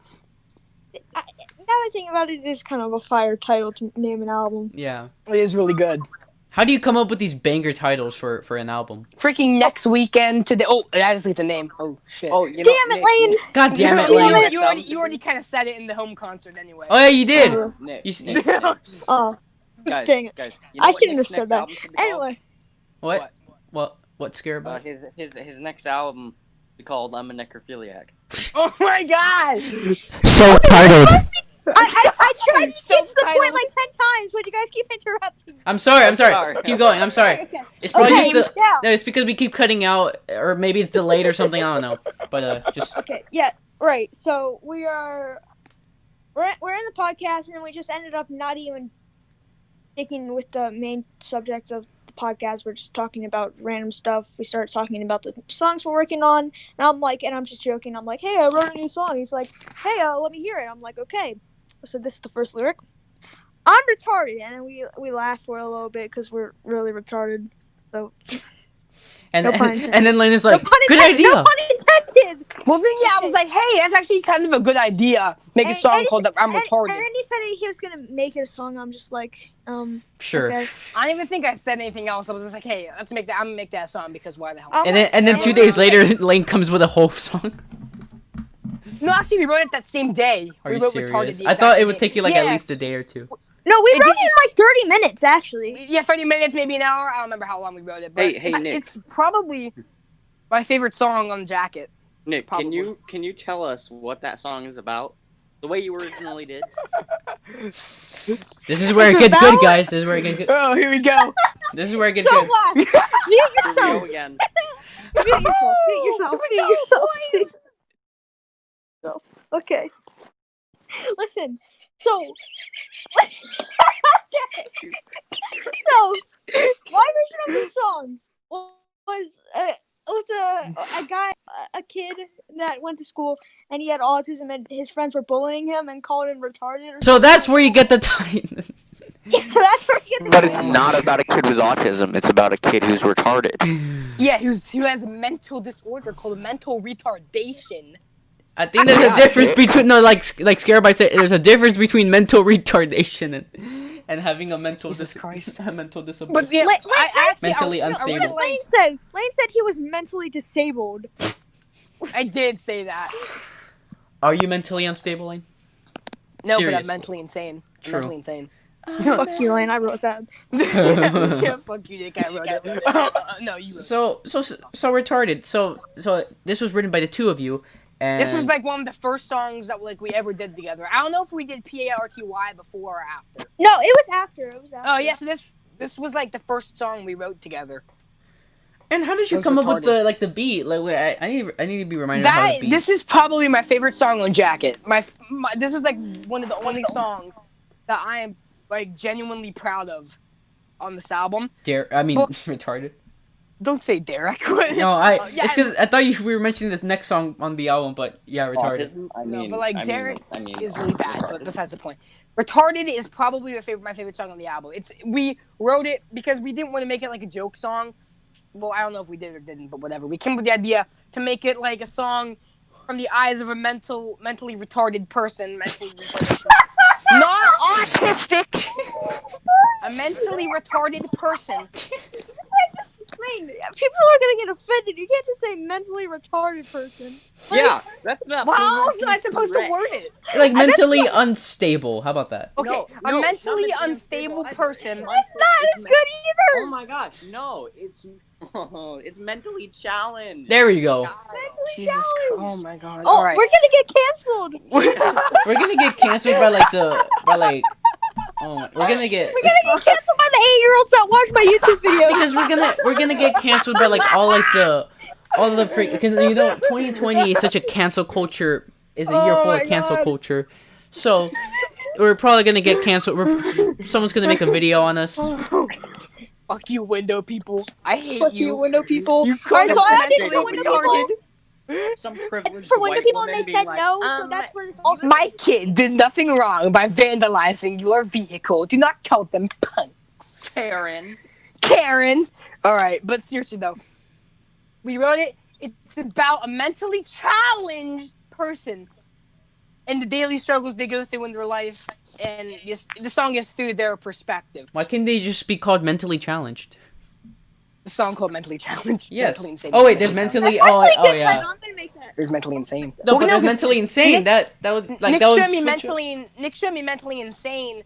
now that I think about it, it is kind of a fire title to name an album. Yeah. It is really good. How do you come up with these banger titles for for an album? Freaking next weekend to the oh that is like the name. Oh shit. Oh, you know, Damn it, Nick, Lane! Nick, God damn it, Lane. already, you already, you already kind of said it in the home concert anyway. Oh yeah, you did. Uh, Nick, You s- Nick, Nick, [laughs] Oh, guys, Dang it. guys, you know I shouldn't Nick's have said that. album should be called? Anyway, What? What? What scare Uh, about? his his his next album be called I'm a necrophiliac. Oh my god! [laughs] So retarded. [laughs] I, I, I tried to get to the Self-titled. point like ten times, but you guys keep interrupting. I'm sorry. I'm sorry. Sorry. Keep going. I'm sorry. Okay. It's probably Okay, just the. No, it's because we keep cutting out, or maybe it's delayed or something. I don't know. But uh, just Okay, yeah, right. So we are we're we're in the podcast, and then we just ended up not even sticking with the main subject of the podcast. We're just talking about random stuff. We started talking about the songs we're working on, and I'm like, and I'm just joking. I'm like, hey, I wrote a new song. He's like, hey, uh, let me hear it. I'm like, okay. So this is the first lyric. I'm retarded, and we we laugh for a little bit because we're really retarded. So [laughs] And No and, [laughs] and then Lena's no like, pun good idea. No pun intended. Well, then yeah, I was like, hey, that's actually kind of a good idea. Make a song and called "I'm Retarded." And then he said he was gonna make it a song. I'm just like, um, Sure. okay. I don't even think I said anything else. I was just like, hey, let's make that. I'm gonna make that song because why the hell? I'm And then and then two days later, [laughs] Lane comes with a whole song. No, actually, we wrote it that same day. Are we you wrote serious? I thought it would take you like day. at least a day or two. No, we It wrote did- it in like 30 minutes actually. Yeah, 30 minutes, maybe an hour. I don't remember how long we wrote it. But Hey, hey, it's, Nick. it's probably my favorite song on the jacket. Nick, Probably. can you can you tell us what that song is about? The way you originally did. This is where it It's gets good, guys. This is where it gets good. Oh, here we go. This is where it gets So good. what? Mute Here we yourself. go again. Mute yourself. Mute yourself. [laughs] Oh Mute yourself. Yourself. Okay. [laughs] Listen. So. [laughs] so, my version of this song was uh, was a a guy, a- a kid that went to school, and he had autism, and his friends were bullying him and called him retarded. [laughs] So that's where you get the time. something. so that's where he gets the But it's not about a kid with autism. It's about a kid who's retarded. Yeah, who's who has a mental disorder called mental retardation. I think there's a difference between no, like like Scarabyte said, there's a difference between mental [laughs] retardation and and having a mental Jesus dis- Christ. [laughs] a mental disability. But yeah, Let- I, let's I actually, Mentally I, I unstable. really Lane said Lane said he was mentally disabled. I did say that. Are you mentally unstable, Lane? No, but I'm mentally insane. I'm True. mentally insane. Oh, [laughs] fuck you, Lane. I wrote that. yeah, fuck you, Nick. I wrote it. Uh, no, you wrote it. So so so retarded. So so this was written by the two of you, and This was like one of the first songs that like we ever did together. I don't know if we did P A R T Y before or after. No, it was after. It was oh, after. Oh yeah, so this this was like the first song we wrote together. And how did you was come up with the like the beat? Like wait, I, I need I need to be reminded of how That the beat. this is probably my favorite song on Jacket. My, my this is like one of the only songs that I am like genuinely proud of on this album. Dare I mean Well- [laughs] retarded. Don't say Derek. [laughs] No, I Oh, yeah, it's because I thought you we were mentioning this next song on the album, but yeah, oh, retarded. Autism? I No, but like I mean, Derek I mean, is really bad. But besides the point, "Retarded" is probably my favorite my favorite song on the album. It's we wrote it because we didn't want to make it like a joke song. Well, I don't know if we did or didn't, but whatever. We came with the idea to make it like a song from the eyes of a mental mentally retarded person, mentally retarded, [laughs] not autistic, a mentally retarded person. Just Lane, people are gonna get offended. You can't just say mentally retarded person. [laughs] Yeah, that's not. How else am I supposed to word it? Like mentally unstable. How about that? Okay, No, a no, mentally not unstable person. It's Not as men- good Oh my gosh, no! It's [laughs] it's mentally challenged. There we go. Mentally Jesus challenged. Oh my god. Oh, Alright. we're gonna get canceled. We're gonna get canceled by like the by like oh my, we're gonna get We're gonna get canceled by the eight-year-olds that watch my YouTube [laughs] videos. because we're gonna we're gonna get canceled by like all like the all the freak because you know 2020 is such a cancel culture is a year Oh full of cancel God. culture. So we're probably gonna get canceled. We're, someone's gonna make a video on us. [laughs] Fuck you, window people. I hate Fuck you. you, window people. You Alright, so call I us the window people. Some [laughs] privileged For window white people, and they said like, no, so um, that's where this also. My kid did nothing wrong by vandalizing your vehicle. Do not call them punks. Karen. Karen. Alright, but seriously though. We wrote it. It's about a mentally challenged person and the daily struggles they go through in their life. And just, the song is through their perspective. Why can't they just be called mentally challenged? The song called Mentally Challenged. Yes. Mentally insane. Oh wait, there's mentally. Oh, Actually, oh good yeah. title. I'm gonna make that. There's Mentally Insane. No, Well, but no, that's 'cause mentally insane. Nick- that that would like Nick that would showed me switch up- mentally. Nick showed me mentally insane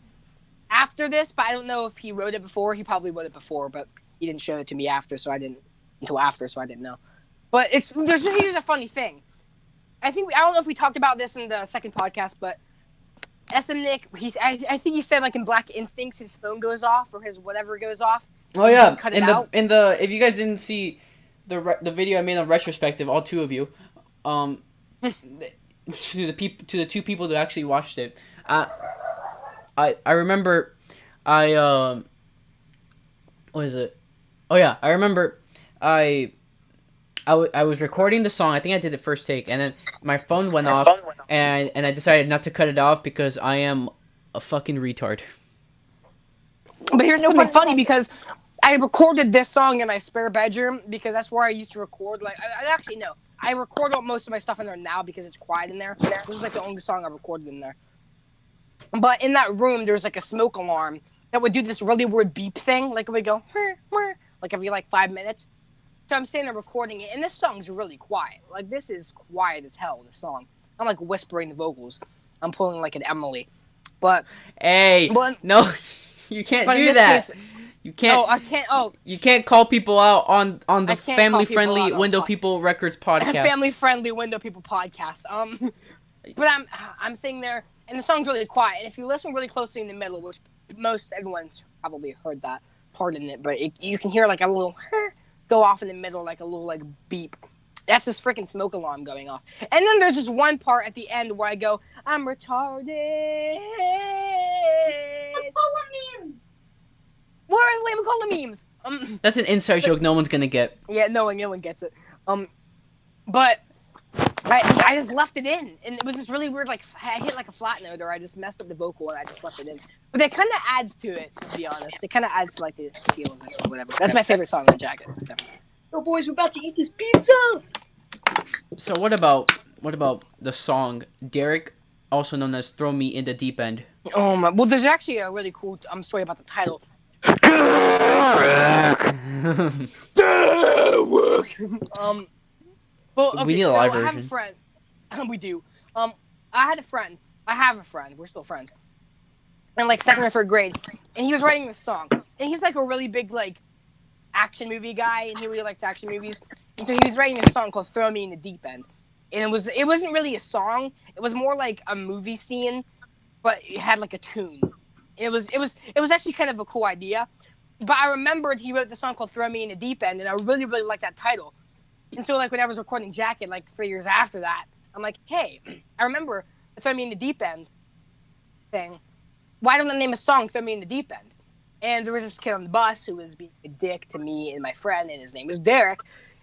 after this, but I don't know if he wrote it before. He probably wrote it before, but he didn't show it to me after, so I didn't until after, so I didn't know. But it's there's here's a funny thing. I think we, I don't know if we talked about this in the second podcast, but SM Nick, he's I, I think he said like in Black Instincts, his phone goes off or his whatever goes off. Oh yeah, Cut it in the out. in the if you guys didn't see the re- the video I made on retrospective, all two of you, um, [laughs] to the people to the two people that actually watched it, uh, I I remember, I um, what is it? Oh yeah, I remember, I. I, w- I was recording the song. I think I did the first take, and then my phone went off, and and I decided not to cut it off because I am a fucking retard. But here's something funny because I recorded this song in my spare bedroom because that's where I used to record. Like, I, I actually no, I record most of my stuff in there now because it's quiet in there. This was like the only song I recorded in there. But in that room, there's like a smoke alarm that would do this really weird beep thing. Like it would go, like every like five minutes. So I'm sitting there recording it, and this song's really quiet. Like this is quiet as hell. This song. I'm like whispering the vocals. I'm pulling like an Emily. But Hey, Well, no, [laughs] you can't do that. case- you can't. oh, I can't. Oh, you can't call people out on on the I can't call family people friendly Window pod- People Records [laughs] podcast. family friendly window people podcast. Um, [laughs] but I'm I'm sitting there and the song's really quiet. And if you listen really closely in the middle, which most everyone's probably heard that part in it, but it, you can hear like a little [laughs] go off in the middle, like a little like beep. That's this freaking smoke alarm going off. And then there's this one part at the end where I go, I'm retarded. Where are the Lamacola memes? Um, That's an inside joke no one's gonna get. yeah, no one, no one gets it. Um, but I, I just left it in, and it was just really weird. Like I hit like a flat note, or I just messed up the vocal, and I just left it in. But that kind of adds to it, to be honest. It kind of adds to like the feel of it, or whatever. That's my favorite song on Jacket. Yeah. Oh, boys, we're about to eat this pizza. So what about what about the song Derek, also known as "Throw Me in the Deep End"? Oh my! Well, there's actually a really cool um story about the title. Um, well, okay, We need a so live I have a friend. [clears throat] we do. Um, I had a friend. I have a friend. We're still friends. In like second or third grade, and he was writing this song, and he's like a really big like action movie guy, and he really likes action movies. And so he was writing this song called "Throw Me in the Deep End," and it was it wasn't really a song. It was more like a movie scene, but it had like a tune. It was it was it was actually kind of a cool idea. But I remembered he wrote the song called "Throw Me in the Deep End," and I really really liked that title. And so like when I was recording Jacket, like three years after that, I'm like, hey, [clears throat] I remember the "Throw Me in the Deep End" thing. Why don't I name a song "Throw Me in the Deep End"? And there was this kid on the bus who was being a dick to me and my friend, and his name was Derek.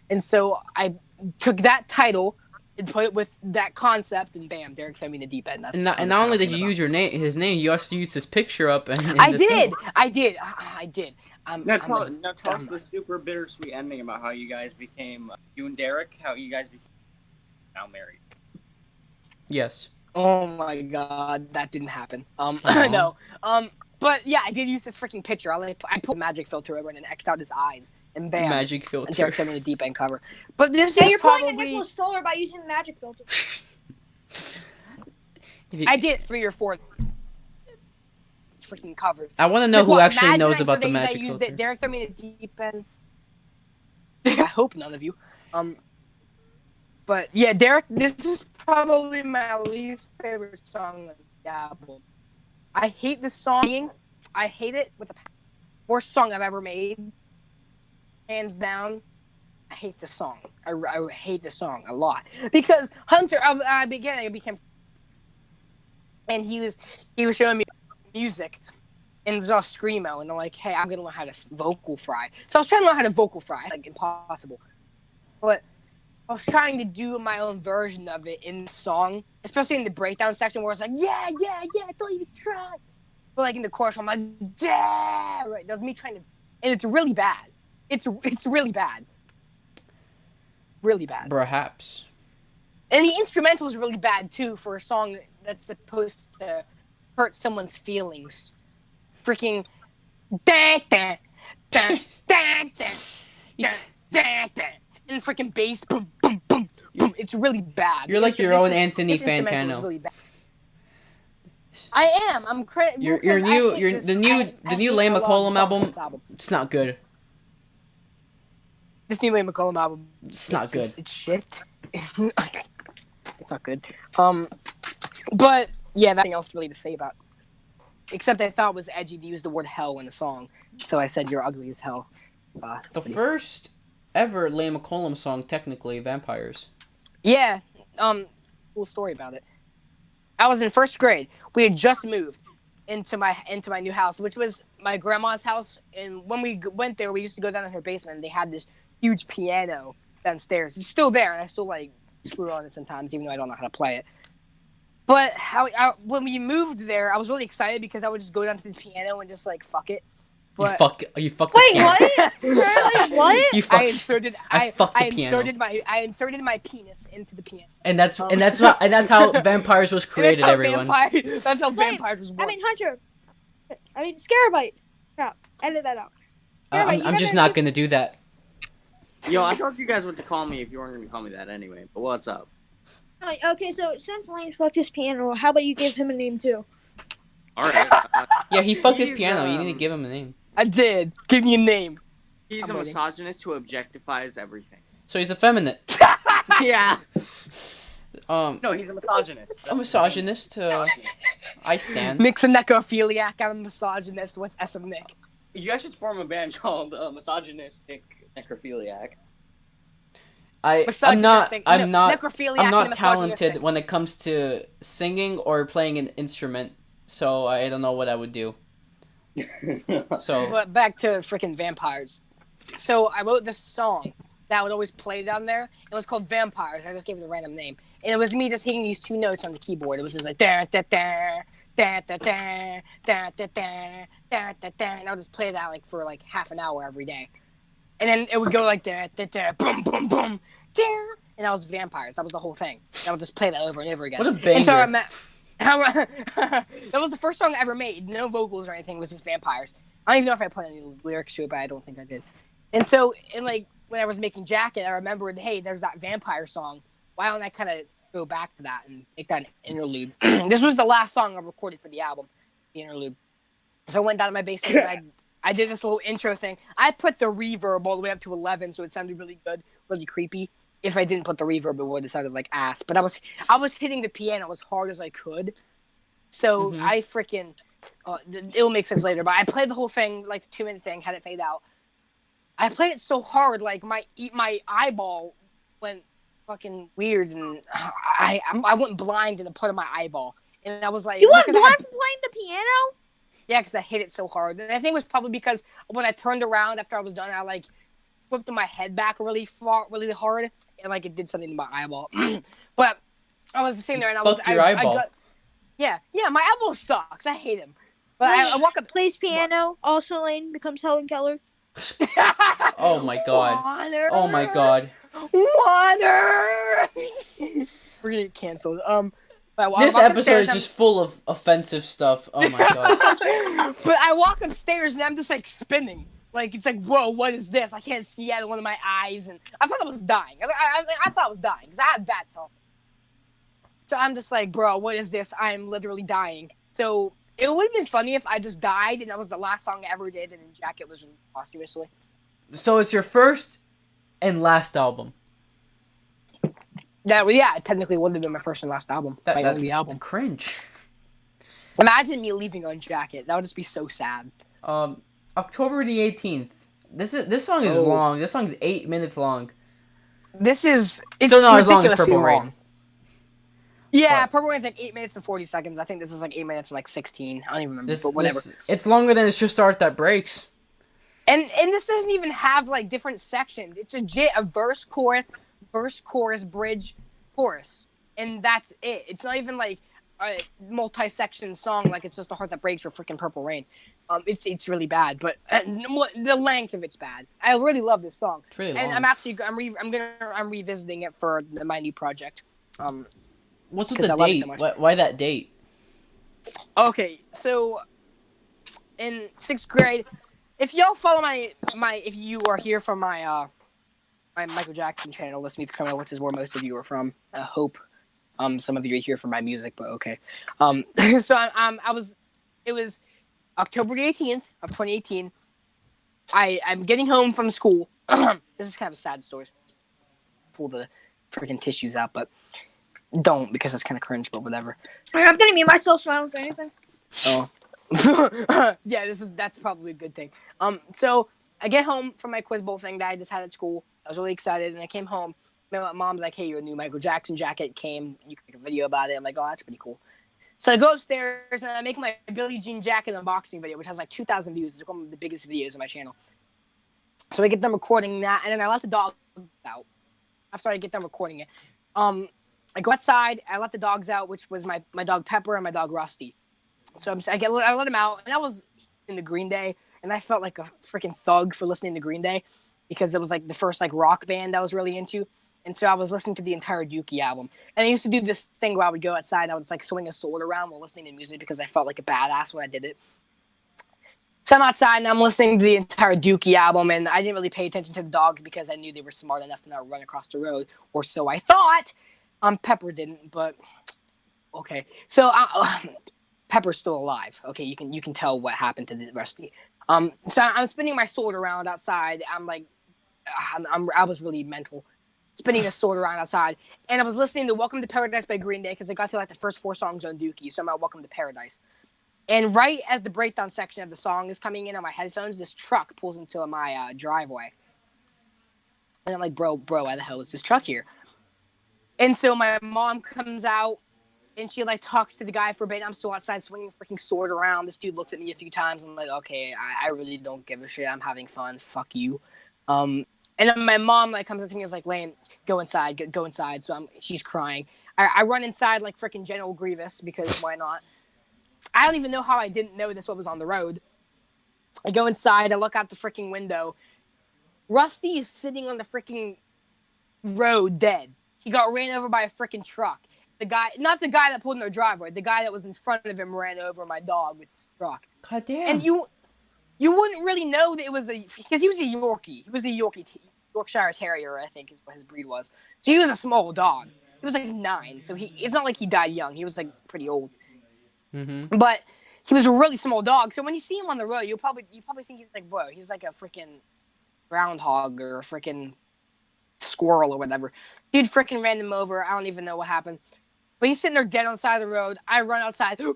And so I took that title and put it with that concept, and bam, Derek threw me in the deep end. That's And not, and not only did you use your name, his name, you also used his picture up. And I did, I did, I, I did. Um, Now I'm tell, a now tell us the super bittersweet ending about how you guys became uh, you and Derek, how you guys became now married. Yes. Oh my god, that didn't happen. Um, [laughs] Aw. no. Um, but yeah, I did use this freaking picture. I like I put a magic filter over it and X'd out his eyes, and bam, Magic and filter. Derek threw me in the deep end cover. [laughs] But this Yeah, is you're playing a probably Nicholas Stoller by using the magic filter. [laughs] You- I did three or four freaking covers. I want to know Like, who what, actually knows I- about the days magic I used filter. it. Derek threw me in the deep end. I hope none of you. Um, but yeah, Derek, this is probably my least favorite song on the album. I hate this song. I hate it with the worst song I've ever made, hands down. I hate the song. I, I hate the song a lot because Hunter. I, uh, I began. I became, and he was he was showing me music, and it was all screamo, and I'm like, hey, I'm gonna learn how to vocal fry. So I was trying to learn how to vocal fry, like impossible, but I was trying to do my own version of it in the song, especially in the breakdown section where it's like, yeah, yeah, yeah, don't even try. But like in the chorus, I'm like, yeah, right. That was me trying to, and it's really bad. It's it's really bad. Really bad. Perhaps. And the instrumental is really bad too for a song that's supposed to hurt someone's feelings. Freaking da da da da da da da and freaking bass boom boom boom boom. It's really bad. You're like your own Anthony Fantano. Really I am. I'm credit. Your, your new, your the new, the new Lame McCollum album, album. It's not good. This new Wayne McCollum album It's not it's good. just- it's shit. [laughs] it's not good. Um, but yeah, nothing else really to say about. Except I thought it was edgy to use the word hell in a song, so I said you're ugly as hell. Uh, The pretty- first ever Lane McCollum song, technically, Vampires. Yeah. Um. Cool story about it. I was in first grade. We had just moved into my into my new house, which was my grandma's house. And when we went there, we used to go down in her basement. and They had this huge piano downstairs. It's still there, and I still like screw on it sometimes, even though I don't know how to play it. But how I, when we moved there, I was really excited because I would just go down to the piano and just like fuck it. You But fuck. You fuck. Wait, the what? [laughs] Wait, what? You fuck. I inserted I I, fucked the I piano. inserted my I inserted my penis into the piano. and that's and that's how and that's how [laughs] vampires was created. that's Everyone. Vampire, that's how Wait, vampires was born. I mean, Hunter. I mean, Scarabyte. Crap. Edit that out. Uh, I'm, I'm just not gonna do that. Yo, [laughs] I thought you guys would to call me if you weren't gonna call me that anyway. But what's up? Alright, Okay, so since Lane fucked his piano, how about you give him a name too? All right. [laughs] Uh, Yeah, he fucked his He's, piano. You um, need to give him a name. I did. Give me a name. he's I'm a waiting. misogynist who objectifies everything. So he's effeminate. [laughs] yeah. Um, No, he's a misogynist. a misogynist. Uh, I stand. Nick's a necrophiliac. I'm a misogynist. What's S of Nick? You guys should form a band called uh, Misogynistic Necrophiliac. I I'm not I'm no, not I'm not talented when it comes to singing or playing an instrument. So I don't know what I would do. So But back to freaking vampires. So I wrote this song that would always play down there. It was called Vampires. I just gave it a random name, and it was me just hitting these two notes on the keyboard. It was just like da da da da da da da da da da da da, and I would just play that like for like half an hour every day, and then it would go like da da da boom boom boom and that was vampires. That was the whole thing. And I would just play that over and over again. what a And so I banger. met. [laughs] [laughs] that was the first song I ever made. No vocals or anything. It was just vampires. I don't even know if I put any lyrics to it, but I don't think I did. And so, and like when I was making Jacket, I remembered, hey, there's that vampire song. Why don't I kind of go back to that and make that an interlude? [clears throat] this was the last song I recorded for the album, the interlude. So I went down to my basement and [clears throat] I, I did this little intro thing. I put the reverb all the way up to 11, so it sounded really good, really creepy. If I didn't put the reverb, it would have sounded like ass. But I was I was hitting the piano as hard as I could. So Mhm. I freaking uh, it'll make sense later. But I played the whole thing, like the two minute thing, had it fade out. I played it so hard, like my e- my eyeball went fucking weird, and I I, I went blind in a part of my eyeball, and I was like, You went I blind had- playing the piano? Yeah, because I hit it so hard. And I think it was probably because when I turned around after I was done, I like whipped my head back really far, really hard, and like it did something to my eyeball. [clears throat] but I was sitting there and I was Fucked your I, I eyeball. got- yeah, yeah, my eyeball sucks. I hate him. But I, I walk up. Plays piano. Also, Lane becomes Helen Keller. [laughs] Oh my god. Water. Oh my god. Water. [laughs] We're gonna get canceled. Um, but This episode is I'm- just full of offensive stuff. Oh my god. [laughs] but I walk upstairs and I'm just like spinning. Like it's like, whoa, what is this? I can't see out of one of my eyes, and I thought I was dying. I, I, I thought I was dying because I had bad health. So I'm just like, bro, what is this? I am literally dying. So it would have been funny if I just died and that was the last song I ever did, and then Jacket was posthumously. So it's your first and last album. That, yeah, it technically would have been my first and last album. That, my only album. cringe. Imagine me leaving on Jacket. That would just be so sad. Um, October the eighteenth. This is this song is Oh. long. This song is eight minutes long. This is it's Still not as long as Purple Rain. long. Yeah, But- Purple Rain's like eight minutes and forty seconds. I think this is like eight minutes and like sixteen. I don't even remember, This, but whatever. this it's longer than it's just art that breaks. And and this doesn't even have like different sections. It's legit a verse, chorus, verse, chorus, bridge, chorus, and that's it. It's not even like a multi-section song like it's just a heart that breaks or freaking Purple Rain. Um, it's it's really bad, but uh, the length of it's bad. I really love this song, really and. I'm actually I'm re- I'm gonna I'm revisiting it for the, my new project. Um, What's with the I date? so why, why that date? Okay, so in sixth grade, if y'all follow my my if you are here for my uh my Michael Jackson channel, Let's Meet the Criminal, which is where most of you are from. I hope um some of you are here for my music, but okay. Um, [laughs] so I, um I was it was October eighteenth of twenty eighteen. I I'm getting home from school. [clears throat] this is kind of a sad story. Pull the freaking tissues out, but don't because that's kind of cringe. But whatever. I'm gonna mute myself so I don't say anything. Oh. [laughs] yeah, this is that's probably a good thing. Um, so I get home from my quiz bowl thing that I just had at school. I was really excited, and I came home. My mom's like, "Hey, your new Michael Jackson jacket came. You can make a video about it." I'm like, "Oh, that's pretty cool." So I go upstairs and I make my Billie Jean jacket unboxing video, which has like 2,000 views. It's one of the biggest videos on my channel. So I get them recording that, and then I let the dog out after I get them recording it. Um, I go outside. I let the dogs out, which was my my dog Pepper and my dog Rusty. So I'm, I get I let him out, and that was in the Green Day, and I felt like a freaking thug for listening to Green Day because it was like the first like rock band I was really into. And so I was listening to the entire Dookie album. And I used to do this thing where I would go outside and I would just like swing a sword around while listening to music because I felt like a badass when I did it. So I'm outside and I'm listening to the entire Dookie album and I didn't really pay attention to the dogs because I knew they were smart enough to not run across the road, or so I thought. Um, Pepper didn't, but okay. So uh, [laughs] Pepper's still alive. Okay, you can you can tell what happened to the Rusty. Um, so I'm spinning my sword around outside. I'm like, I'm, I'm I was really mental, spinning a sword around outside, and I was listening to "Welcome to Paradise" by Green Day because I got to like the first four songs on Dookie. So I'm at "Welcome to Paradise," and right as the breakdown section of the song is coming in on my headphones, this truck pulls into my uh, driveway, and I'm like, "Bro, bro, why the hell is this truck here?" And so my mom comes out and she like talks to the guy for a bit. I'm still outside swinging a freaking sword around. This dude looks at me a few times. I'm like, okay, I, I really don't give a shit. I'm having fun. Fuck you. Um, and then my mom like comes up to me and is like, Lane, go inside, go, go inside. So I'm, she's crying. I, I run inside like freaking General Grievous because why not? I don't even know how I didn't know this what was on the road. I go inside. I look out the freaking window. Rusty is sitting on the freaking road, dead. He got ran over by a freaking truck. The guy, not the guy that pulled in our driveway, the guy that was in front of him ran over my dog with his truck. God damn. And you, you wouldn't really know that it was a because he was a Yorkie. He was a Yorkie, t- Yorkshire Terrier, I think is what his breed was. So he was a small dog. He was like nine, so he. It's not like he died young. He was like pretty old, mm-hmm. but he was a really small dog. So when you see him on the road, you'll probably you probably think he's like, whoa, he's like a freaking groundhog or a freaking squirrel or whatever. Dude freaking ran him over. I don't even know what happened. But he's sitting there dead on the side of the road. I run outside, Rusty,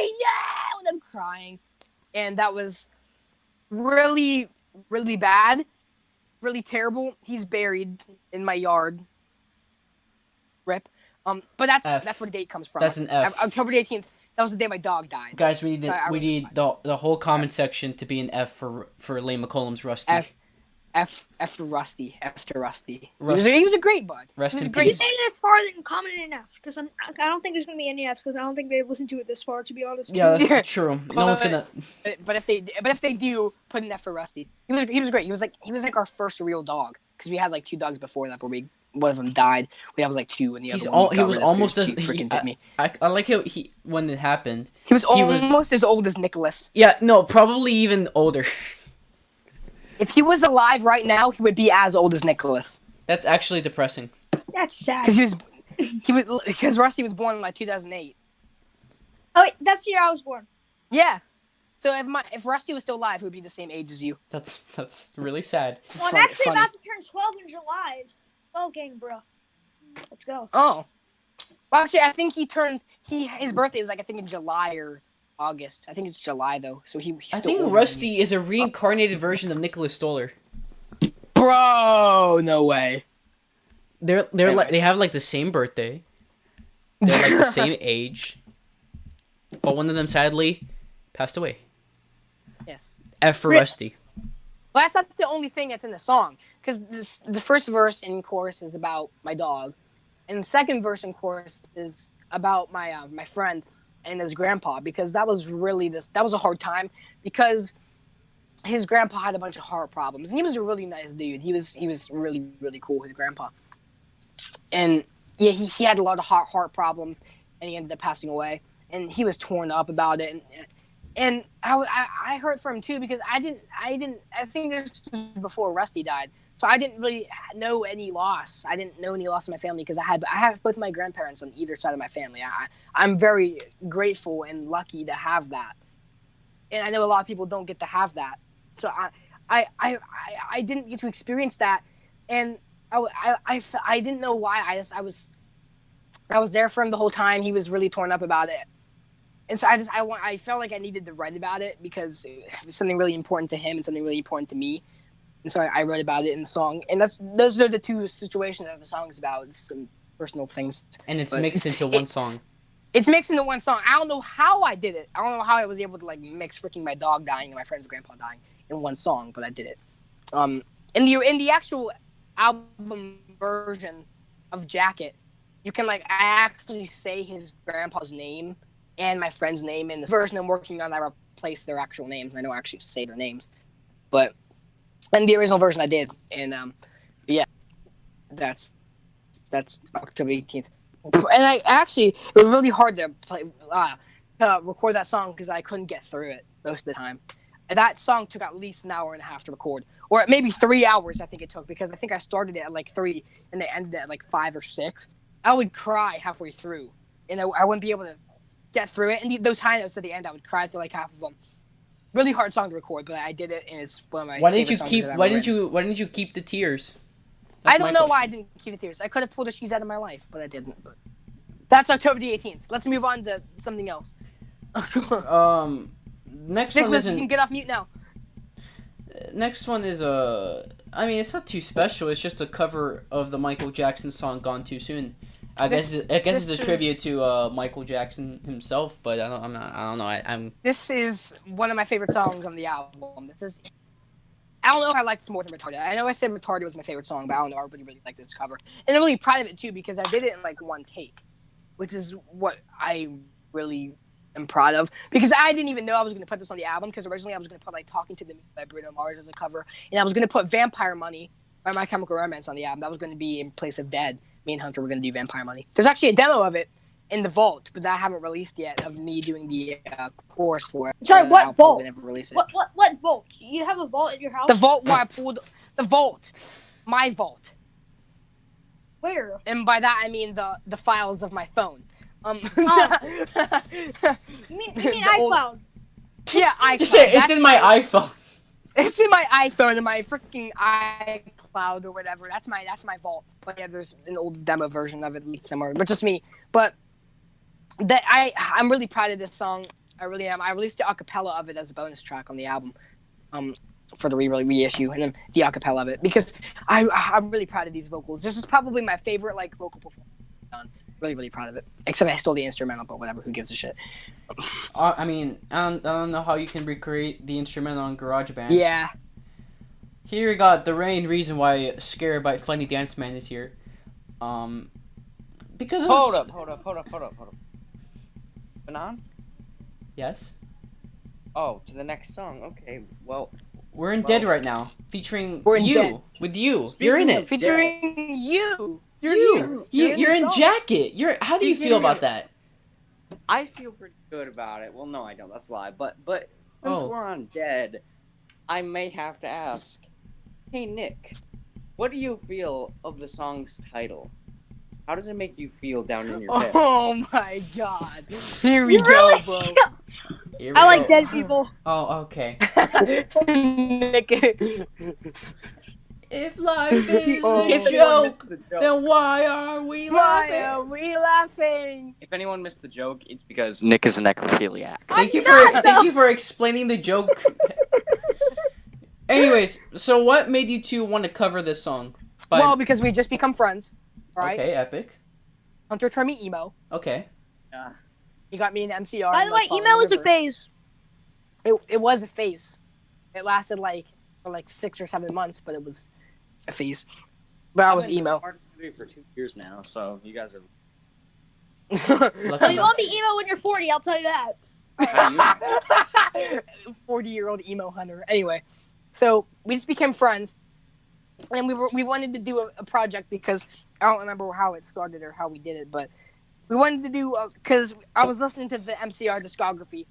no! And I'm crying. And that was really, really bad. Really terrible. He's buried in my yard. Rip. Um, but that's F. that's where the date comes from. That's an F. October the 18th. That was the day my dog died. Guys, we need I- I we need the the whole comment section to be an F for for Lane McCollum's Rusty. F, F, F to Rusty. after to Rusty. He was, Rusty. a, he was a great bud. Rest he was great You peace. say this far, then comment an F, because I'm I don't think there's gonna be any Fs, because I don't think they listened to it this far, to be honest. Yeah, that's [laughs] [laughs] true. No one's gonna. But, but if they but if they do, put an F for Rusty. He was he was great. He was like he was like our first real dog because we had like two dogs before that, but we one of them died. We had was like two, and the He's other all, one he was almost as he, freaking bit me. I, I like how he when it happened. He was he was- almost as old as Nicholas. Yeah, no, probably even older. [laughs] If he was alive right now, he would be as old as Nicholas That's actually depressing. That's sad. because he was he was because Rusty was born in like 2008. Oh, wait, that's the year I was born. Yeah. So if my if Rusty was still alive, he would be the same age as you. That's that's really sad. Well, I'm actually funny. about to turn 12 in July. It's 12 gang, bro. Let's go. Oh. Well, actually, I think he turned he his birthday is like I think in July or August. I think it's July though. So he. He's I think older me. Rusty is a reincarnated version of Nicholas Stoller. Bro, no way. They're they're like they have like the same birthday. They're like the same [laughs] age. But one of them sadly passed away. yes. F for Rusty. Well, that's not the only thing that's in the song, because the first verse and chorus is about my dog, and the second verse and chorus is about my uh, my friend and his grandpa, because that was really this that was a hard time because his grandpa had a bunch of heart problems, and he was a really nice dude. He was he was really really cool. His grandpa, and yeah, he, he had a lot of heart heart problems, and he ended up passing away, and he was torn up about it, and and I, I, I heard from him too because I didn't I didn't I think this was before Rusty died so I didn't really know any loss. I didn't know any loss in my family because I had I have both my grandparents on either side of my family. I I'm very grateful and lucky to have that. And I know a lot of people don't get to have that. So I I I, I, didn't get to experience that. And I I I, I didn't know why. I just I was I was there for him the whole time. He was really torn up about it. And so I just I want I felt like I needed to write about it because it was something really important to him and something really important to me, and so I, I wrote about it in the song. And that's those are the two situations that the song is about. It's some personal things. And it's mixed into one song. It's mixed into one song. I don't know how I did it. I don't know how I was able to like mix freaking my dog dying and my friend's grandpa dying in one song, but I did it. Um, in the in the actual album version of Jacket, you can like actually say his grandpa's name and my friend's name in the version I'm working on. I place their actual names. I know I actually say their names, but and the original version I did, and um, yeah, that's that's October eighteenth. And I actually it was really hard to play uh, to record that song because I couldn't get through it most of the time. That song took at least an hour and a half to record, or maybe three hours. I think it took because I think I started it at like three and they ended at like five or six. I would cry halfway through, and I, I wouldn't be able to get through it. And those high notes at the end, I would cry through like half of them. Really hard song to record, but I did it, and it's one of my. Why didn't you keep? Why didn't you? Why didn't you keep the tears? I don't know why I didn't keep the tears. I could have pulled the she's out of my life, but I didn't. But that's October the 18th. Let's move on to something else. [laughs] Um, next one Nicholas, you can isn't. get off mute now. Next one is a. I mean, it's not too special. It's just a cover of the Michael Jackson song "Gone Too Soon." I This- guess. I guess it's a is- tribute to uh, Michael Jackson himself, but I don't. I'm not. I don't know. I, I'm. This is one of my favorite songs on the album. This is. I don't know if I like this more than Retarded. I know I said Retarded was my favorite song, but I don't know. I really, really like this cover. And I'm really proud of it too because I did it in like one take, which is what I really am proud of. Because I didn't even know I was going to put this on the album because originally I was going to put like Talking to the Moon by Bruno Mars as a cover. And I was going to put Vampire Money by My Chemical Romance on the album. That was going to be in place of Dead. Me and Hunter were going to do Vampire Money. There's actually a demo of it in the vault, but that I haven't released yet of me doing the uh, chorus for it. Sorry, Uh, what I'll vault? Never release it. What what what vault? You have a vault in your house? The vault where I pulled the vault, my vault, Where? and by that I mean the the files of my phone. Um, Oh. [laughs] You mean you mean The old- iCloud? yeah, I Just say it's in my iPhone. [laughs] It's in my iPhone and my freaking iCloud or whatever. That's my that's my vault. But yeah, there's an old demo version of it leaked somewhere, but just me. But that I I'm really proud of this song. I really am. I released the acapella of it as a bonus track on the album, um, for the re reissue and then the acapella of it because I I'm really proud of these vocals. This is probably my favorite like vocal performance. Done. Really, really proud of it. Except I stole the instrumental, but whatever. Who gives a shit? Uh, I mean, I don't, I don't know how you can recreate the instrumental on GarageBand. Yeah. Here we got the main reason why Scarabyte Funny Dance Man is here. Um, because of Hold up, hold up, hold up, hold up, hold up. Banan? Yes, Oh, to the next song. Okay, well, we're in Well- Dead right now, featuring We're in you Dead. with you. Speaking you're in it. Featuring you. You're you, here. you, You're in you're the in jacket. You're. How do you feel about that? I feel pretty good about it. Well, no, I don't. That's a lie. But but since Oh. we're on dead, I may have to ask. Hey Nick, what do you feel of the song's title? How does it make you feel down in your head? Oh my god. Here we You really- [laughs] go, bro. Here we I like go. dead people. [laughs] Oh, okay. Nick, If life [laughs] is Oh. a If anyone joke, missed the joke- then why are we why laughing? are we laughing? if anyone missed the joke, it's because Nick is a necrophiliac. Thank I'm you for not, thank you for explaining the joke. Anyways, so what made you two want to cover this song? By, Well, because we just become friends, right? okay, epic. Hunter turned me emo. Okay. Yeah. He got me an MCR. By the way, like, following email was a phase. It, it was a phase. It lasted like for like six or seven months, but it was a phase. But I was I've emo. hard to do for two years now, so you guys are. [laughs] Oh, Lucky you won't be emo when you're 40. I'll tell you that. [laughs] Forty year old emo hunter. Anyway, so we just became friends, and we were we wanted to do a, a project because I don't remember how it started or how we did it, but we wanted to do because I was listening to the MCR discography.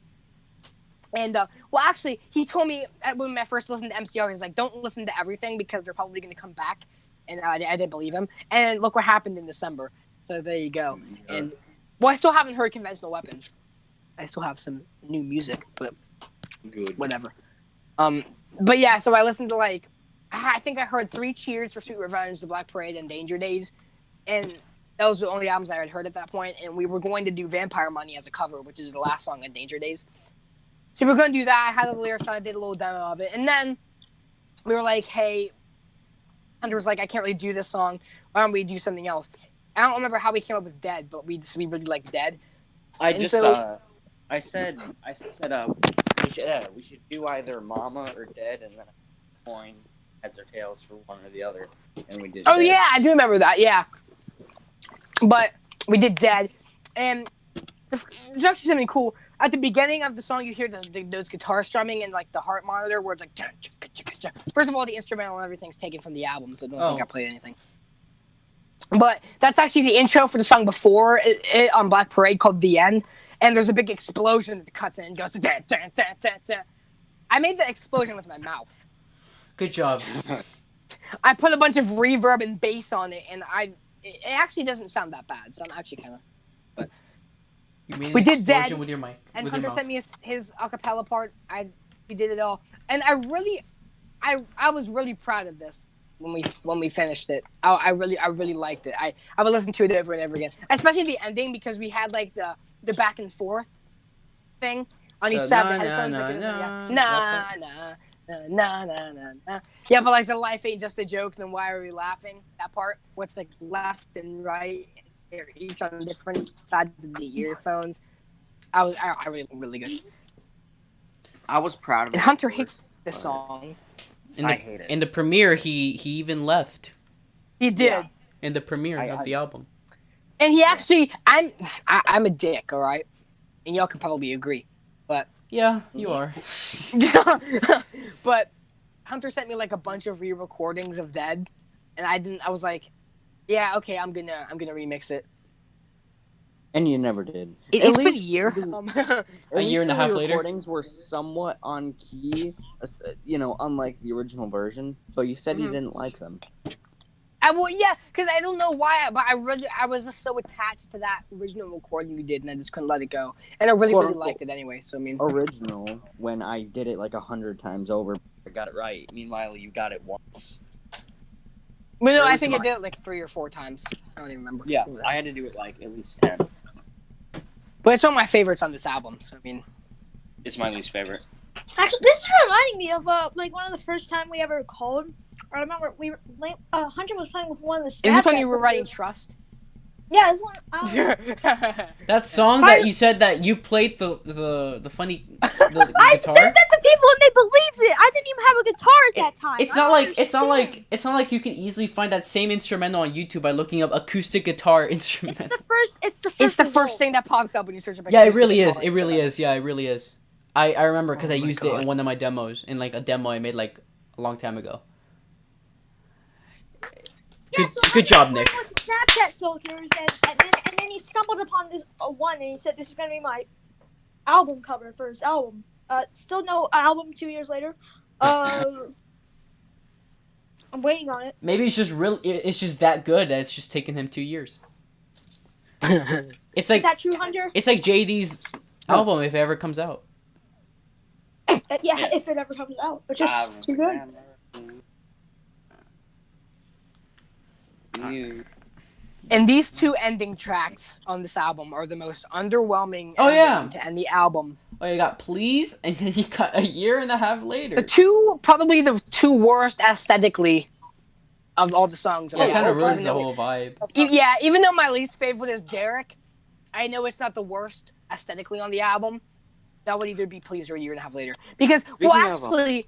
And uh, well, actually, he told me when I first listened to MCR, he's like, "Don't listen to everything because they're probably going to come back." And I, I didn't believe him. And look what happened in December. So there you go. And well, I still haven't heard conventional weapons. I still have some new music, but Good. whatever. Um, but yeah, so I listened to like, I think I heard Three Cheers for Sweet Revenge, The Black Parade, and Danger Days, and that was the only albums I had heard at that point. And we were going to do Vampire Money as a cover, which is the last song on Danger Days. So we were going to do that. I had the lyrics, and I did a little demo of it, and then we were like, "Hey," Hunter was like, "I can't really do this song. Why don't we do something else?" I don't remember how we came up with Dead, but we just, we really like Dead. I And just so- uh, I said I said uh, we should uh, we should do either Mama or Dead, and then a coin heads or tails for one or the other, and we did. Oh Dead. yeah, I do remember that. Yeah, but we did dead, and it's it's actually something cool. at the beginning of the song, you hear the, the, those guitar strumming and like the heart monitor, where it's like. First of all, the instrumental and everything's taken from the album, so I don't think Oh. I played anything. But that's actually the intro for the song before it, it on Black Parade called "The End," and there's a big explosion that cuts in and goes. "Dun, dun, dun, dun, dun." I made the explosion with my mouth. Good job. [laughs] I put a bunch of reverb and bass on it, and I it actually doesn't sound that bad. So I'm actually kind of. An We did explosion Dead, with your mic. And Hunter sent me his, his acapella part. I we did it all, and I really, I I was really proud of this when we when we finished it. I, I really I really liked it. I I would listen to it over and over again, especially the ending because we had like the the back and forth thing on So, each side of the headphones. na, like, it was like, na, yeah, nah, nah. Nah, nah, nah, nah. Yeah, but like the life ain't just a joke. Then why are we laughing? That part, what's like left and right, they're each on different sides of the earphones. I was, I, I really, really good. I was proud of And it. Hunter hates the song. In the, I hate it. In the premiere, he he even left. He did, Yeah. In the premiere I- of I- the album. And he actually, I'm, I, I'm a dick, all right, and y'all can probably agree. But. Yeah, you are. [laughs] but Hunter sent me like a bunch of re-recordings of Dead, and I didn't. I was like, yeah, okay, I'm gonna, I'm gonna remix it. And you never did. It, At has been a year. the- [laughs] A year and a half later? recordings were somewhat on key, uh, you know, unlike the original version. But you said you Mhm. didn't like them. I well, yeah, because I don't know why, but I really, I was just so attached to that original recording you did, and I just couldn't let it go. And I really, Quote, really unquote. liked it anyway. So I mean, Original, when I did it like a hundred times over, I got it right. Meanwhile, you got it once. well, no, I was think I did it like three or four times. I don't even remember. Yeah, I had to do it like at least ten. But it's one of my favorites on this album. So I mean, It's my least favorite. Actually, this is reminding me of uh, like one of the first time we ever called. I remember we were like, uh, Hunter was playing with one of the. is this when you were writing. Trust? Yeah, this one. [laughs] Um, That song I- that you said that you played the the the funny the, the [laughs] I guitar. said that to people and they believed it. I didn't even have a guitar at that time. It's I not don't like it's not like it's not like you can easily find that same instrumental on YouTube by looking up acoustic guitar [laughs] instrument. It's the first. It's the first. it's the first thing that pops up when you search up. Yeah, it really is. It really is. Yeah, it really is. I I remember because Oh I my used it in one of my demos in like a demo I made like a long time ago. Yeah, Good- so good job, Nick. With Snapchat filters, and, and then and then he stumbled upon this uh, one, and he said, "This is gonna be my album cover for his album." Uh, still no album. Two years later. Uh, [laughs] I'm waiting on it. Maybe it's just real. It's just that good that it's just taken him two years. It's [laughs] like is that true, Hunter? it's like JD's album if it ever comes out. Uh, yeah, Yeah. if it ever comes out, which is Um, too good. You. And these two ending tracks on this album are the most underwhelming. Oh, yeah. ending to end the album. Oh, you got please, and then you got a year and a half later. The two, probably the two worst aesthetically of all the songs. on yeah, it kind of ruins the whole vibe. E- Yeah, even though my least favorite is Derek, I know it's not the worst aesthetically on the album. That would either be Please or a year and a half later. Because, well, Speaking of- actually.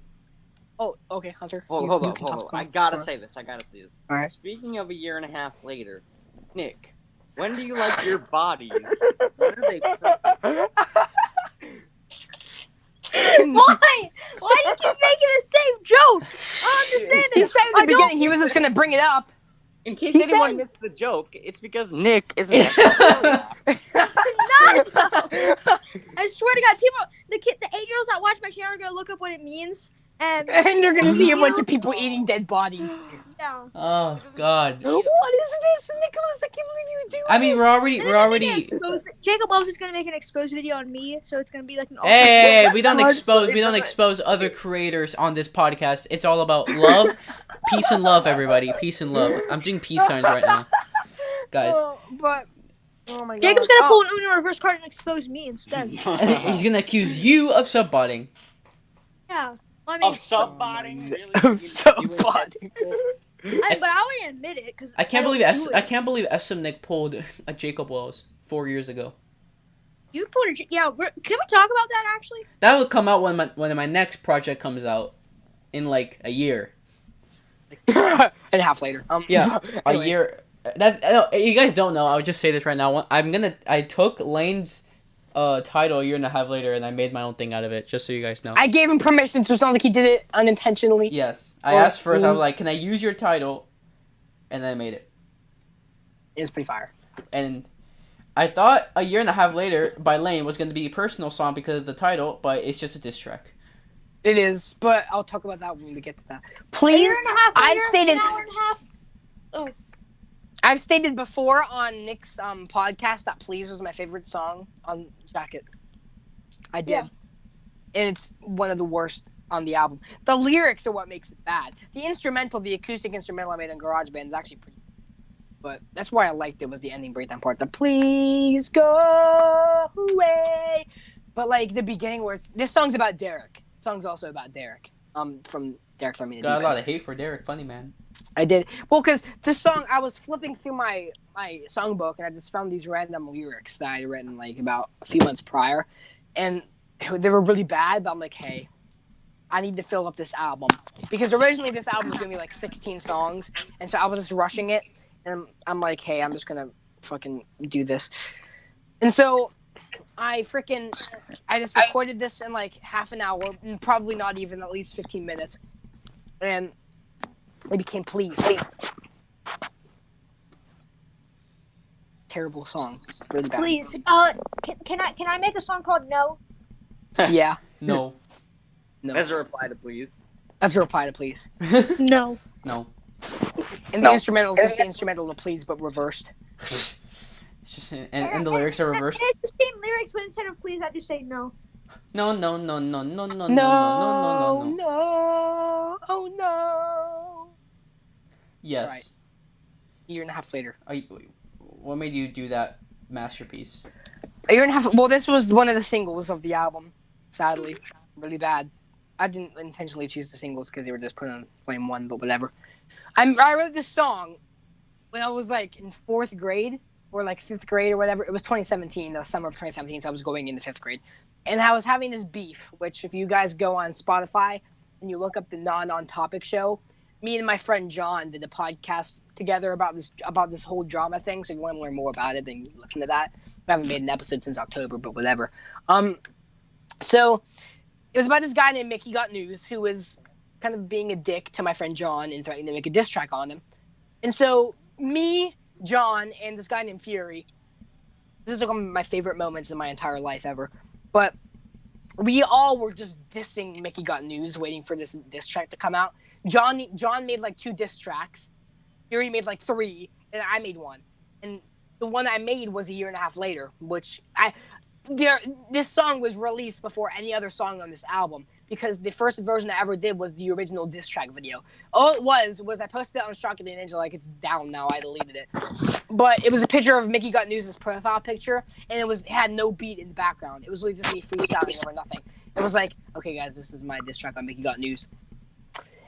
Oh, okay, Hunter. Hold, you- hold you on, hold on. I gotta say this. I gotta say this. Alright. Speaking of a year and a half later, Nick, when do you like your bodies? [laughs] When are they perfect? [laughs] Why? Why do you keep making the same joke? I don't understand He it. said in the I don't- beginning he was just going to bring it up. In case He anyone said- missed the joke, it's because Nick isn't. [laughs] Yeah. Not I swear to God, people, the kid, the eight year olds that watch my channel are gonna look up what it means, and [laughs] and they're going to see a bunch of people [laughs] eating dead bodies. yeah. oh God. [gasps] What is this, Nicholas? I can't believe you do I mean, we're already we're then they're making already. an exposed- Jacob Loves is gonna make an exposed video on me, so it's gonna be like an. Hey, hey, hey, we don't [laughs] expose we don't expose other creators on this podcast. It's all about love, peace and love, everybody. Peace and love. I'm doing peace signs right now, guys. Oh, but oh my god. Jacob's gonna Oh, pull an oh. Uno reverse card and expose me instead. He's gonna accuse you of subbotting. yeah. Well, I mean, [laughs] of subbotting, really? I'm so you funny. [laughs] I, but I wouldn't admit it because I can't believe S- I can't believe SM Nick pulled [laughs] a Jacob Wells four years ago. You pulled a. J- Yeah, we're, can we talk about that actually? That will come out when my when my next project comes out in like a year. [coughs] and a half later. Um, Yeah, A year. That's you guys don't know. I'll just say this right now. I'm gonna. I took Lane's uh title a year and a half later, and I made my own thing out of it. Just so you guys know. I gave him permission, so it's not like he did it unintentionally. yes, I Or- asked first. I was like, "Can I use your title?" And then I made it. It's pretty fire. And I thought a year and a half later by Lane was going to be a personal song because of the title, but it's just a diss track. It is, but I'll talk about that when we get to that. A year Please, and a half I've later, stated- an hour and a half. I've stated before on Nick's um podcast that "Please" was my favorite song on Jacket. I did, Yeah. and it's one of the worst on the album. The lyrics are what makes it bad. The instrumental, the acoustic instrumental I made in GarageBand is actually pretty. But that's why I liked it was the ending breakdown part. The "Please go away," but like the beginning where it's this song's about Derek. The song's also about Derek. Um, from Derek from Got a lot of hate for Derek, funny man. I did. Well, because this song, I was flipping through my my songbook and I just found these random lyrics that I had written like about a few months prior, and they were really bad. But I'm like, hey, I need to fill up this album because originally this album was gonna be like 16 songs, and so I was just rushing it, and I'm, I'm like, hey, I'm just gonna fucking do this, and so. I freaking, I just recorded this in like half an hour, probably not even at least 15 minutes, and it became please. Terrible song. Really bad. Please, uh, can, can I can I make a song called No? [laughs] Yeah. No, No. As a reply to please. As a reply to please. [laughs] No. no. And the No. instrumental is just the instrumental to please, but reversed. [laughs] It's just and, and the lyrics are reversed. It's the same lyrics, but instead of please, I just say no. No, no, no, no, no, no, no, no, no, no, no, no. no, oh no. Yes. Right. year and a half later. Are you, what made you do that masterpiece? A year and a half. Well, this was one of the singles of the album. Sadly, really bad. I didn't intentionally choose the singles because they were just put on flame one, but whatever. I'm, I wrote this song when I was like in fourth grade or like fifth grade or whatever. It was 2017, the summer of 2017, so I was going into fifth grade, and I was having this beef. Which, if you guys go on Spotify and you look up the non on topic show, me and my friend John did a podcast together about this about this whole drama thing. So if you want to learn more about it, then listen to that. We haven't made an episode since October, but whatever. Um, so it was about this guy named Mickey Got News who was kind of being a dick to my friend John and threatening to make a diss track on him. And so me, John, and this guy named Fury. This is one of my favorite moments in my entire life ever. But we all were just dissing Mickey Got News, waiting for this diss track to come out. John John made like two diss tracks. Fury made like three, and I made one. And the one I made was a year and a half later, which I there this song was released before any other song on this album because the first version I ever did was the original diss track video. All it was was I posted it on Shocking Ninja like it's down now. I deleted it, but it was a picture of Mickey Got News' profile picture, and it was it had no beat in the background. It was really just me freestyling over nothing. It was like, okay, guys, this is my diss track on Mickey Got News,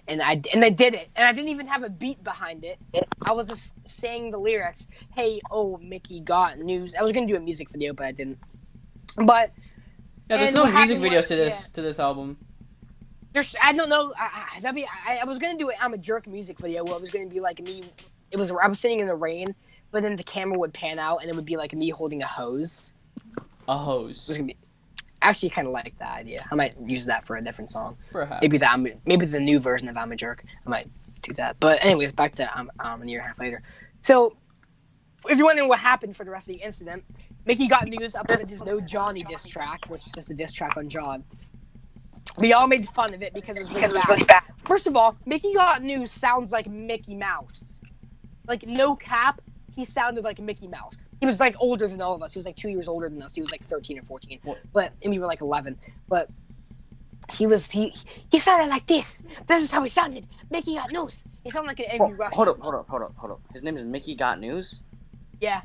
and I and I did it, and I didn't even have a beat behind it. I was just saying the lyrics. Hey, oh, Mickey Got News. I was gonna do a music video, but I didn't. But Yeah, there's no music videos was- to this to this album. There's I don't know. I, I, that'd be, I, I was gonna do an I'm a jerk music video where it was gonna be like me. It was I was sitting in the rain, but then the camera would pan out and it would be like me holding a hose. A It hose, was gonna be actually kind of like that idea. I might use that for a different song. perhaps. Maybe that maybe the new version of I'm a jerk. I might do that. But anyways, back to um, um a year and a half later. So if you're wondering what happened for the rest of the incident, Mickey got news uploaded his No Johnny diss track, which is just a diss track on John. We all made fun of it because it was really, bad. First of all, Mickey Got News sounds like Mickey Mouse. Like no cap, he sounded like Mickey Mouse. He was like older than all of us. He was like two years older than us. He was like thirteen or fourteen. What? But and we were like eleven. But he was he he sounded like this. This is how he sounded. Mickey Got News. He sounded like an angry Oh, Russian. hold up, hold up, hold up, hold up. His name is Mickey Got News. Yeah.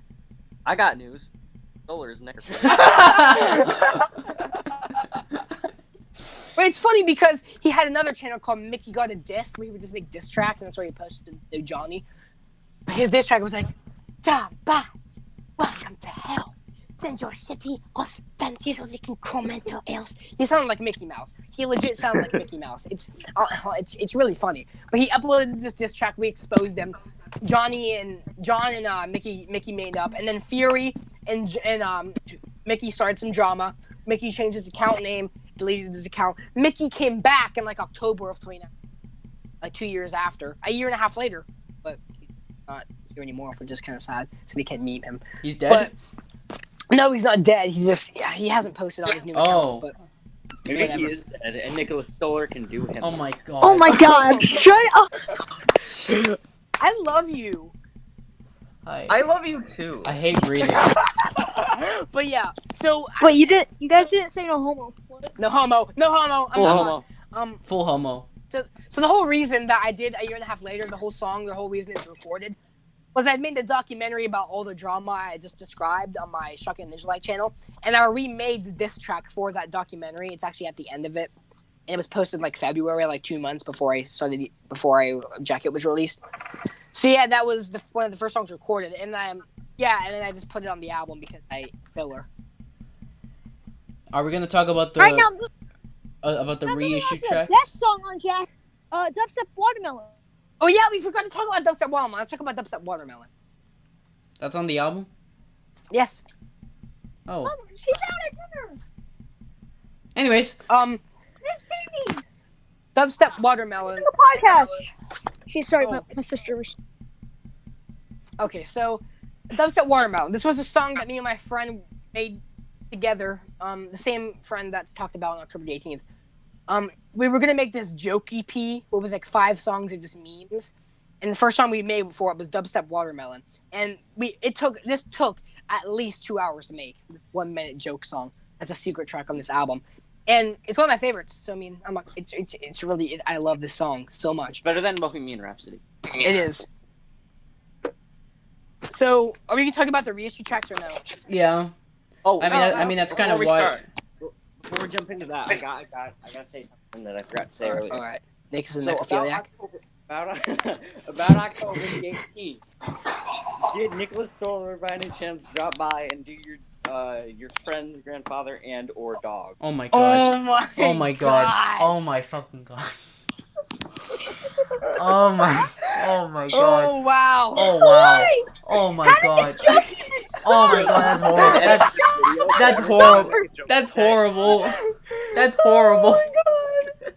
I got news. Solar is next. [laughs] [laughs] [laughs] But it's funny because he had another channel called Mickey Got a Diss where he would just make diss tracks and that's where he posted No Johnny. But His diss track was like, Da bad, welcome to hell. Send your city or fancy so they can comment or else. He sounded like Mickey Mouse. He legit sounded like Mickey Mouse. It's uh, it's it's really funny. But he uploaded this diss track. We exposed them. Johnny and John and uh, Mickey Mickey made up, and then Fury and and um Mickey started some drama. Mickey changed his account name, deleted his account. Mickey came back in like October of 29, like two years after, a year and a half later. But he's not here anymore, which is kind of sad. So we can't meet him. He's dead. No, he's not dead. He just yeah, he hasn't posted on his new Oh. account. But Maybe Whatever. he is dead, and Nicholas Stoller can do him. oh my god. Oh my god! [laughs] Shut up! I love you. I, I love you too. I hate breathing. [laughs] [laughs] But yeah, so Wait, you didn't? You guys didn't say no homo. No homo, no homo. I'm Full not- homo. Um, Full homo. So, so the whole reason that I did a year and a half later, the whole song, the whole reason it's recorded, was I made the documentary about all the drama I just described on my Shocking Ninja Light channel, and I remade this track for that documentary. It's actually at the end of it, and it was posted like February, like two months before I started, before I Jacket was released. So yeah, that was the, one of the first songs recorded, and I'm yeah, and then I just put it on the album because I filler. Are we gonna talk about the All right now, uh, about the now moving on reissue to the tracks? Best song on Jack. Uh, Dubstep Watermelon. Oh yeah, we forgot to talk about Dubstep Watermelon. Let's talk about Dubstep Watermelon. That's on the album. Yes. Oh. Oh, she's out at dinner. Anyways, Um, Miss Sadie. Dubstep Watermelon. The podcast. She's sorry, Oh. my, my sister was. Okay, so Dubstep Watermelon. This was a song that me and my friend made together. Um, the same friend that's talked about on October the 18th. Um, we were gonna make this joke EP. What was like five songs of just memes. And the first song we made before it was Dubstep Watermelon. And we it took this took at least two hours to make this one minute joke song as a secret track on this album. And it's one of my favorites. So I mean, I'm like, it's it's it's really it, I love this song so much. Better than Bohemian Rhapsody. It is. So, are we gonna talk about the reissue tracks or no? yeah. Oh, I mean, uh, I, I mean that's kind of we why. start, Before we jump into that, I got, I got, I gotta say something that I forgot to say earlier. All right. Nick is a So about. October, about, [laughs] about October the 18th, did Nicholas Stoller by any chance drop by and do your uh your friend's grandfather and or dog? Oh my god. Oh my. Oh my god. Oh my fucking god. Oh my. Oh my [laughs] god. Oh wow. Oh wow. Oh my god. Oh my god. That's horrible. That's horrible. That's horrible. That's horrible.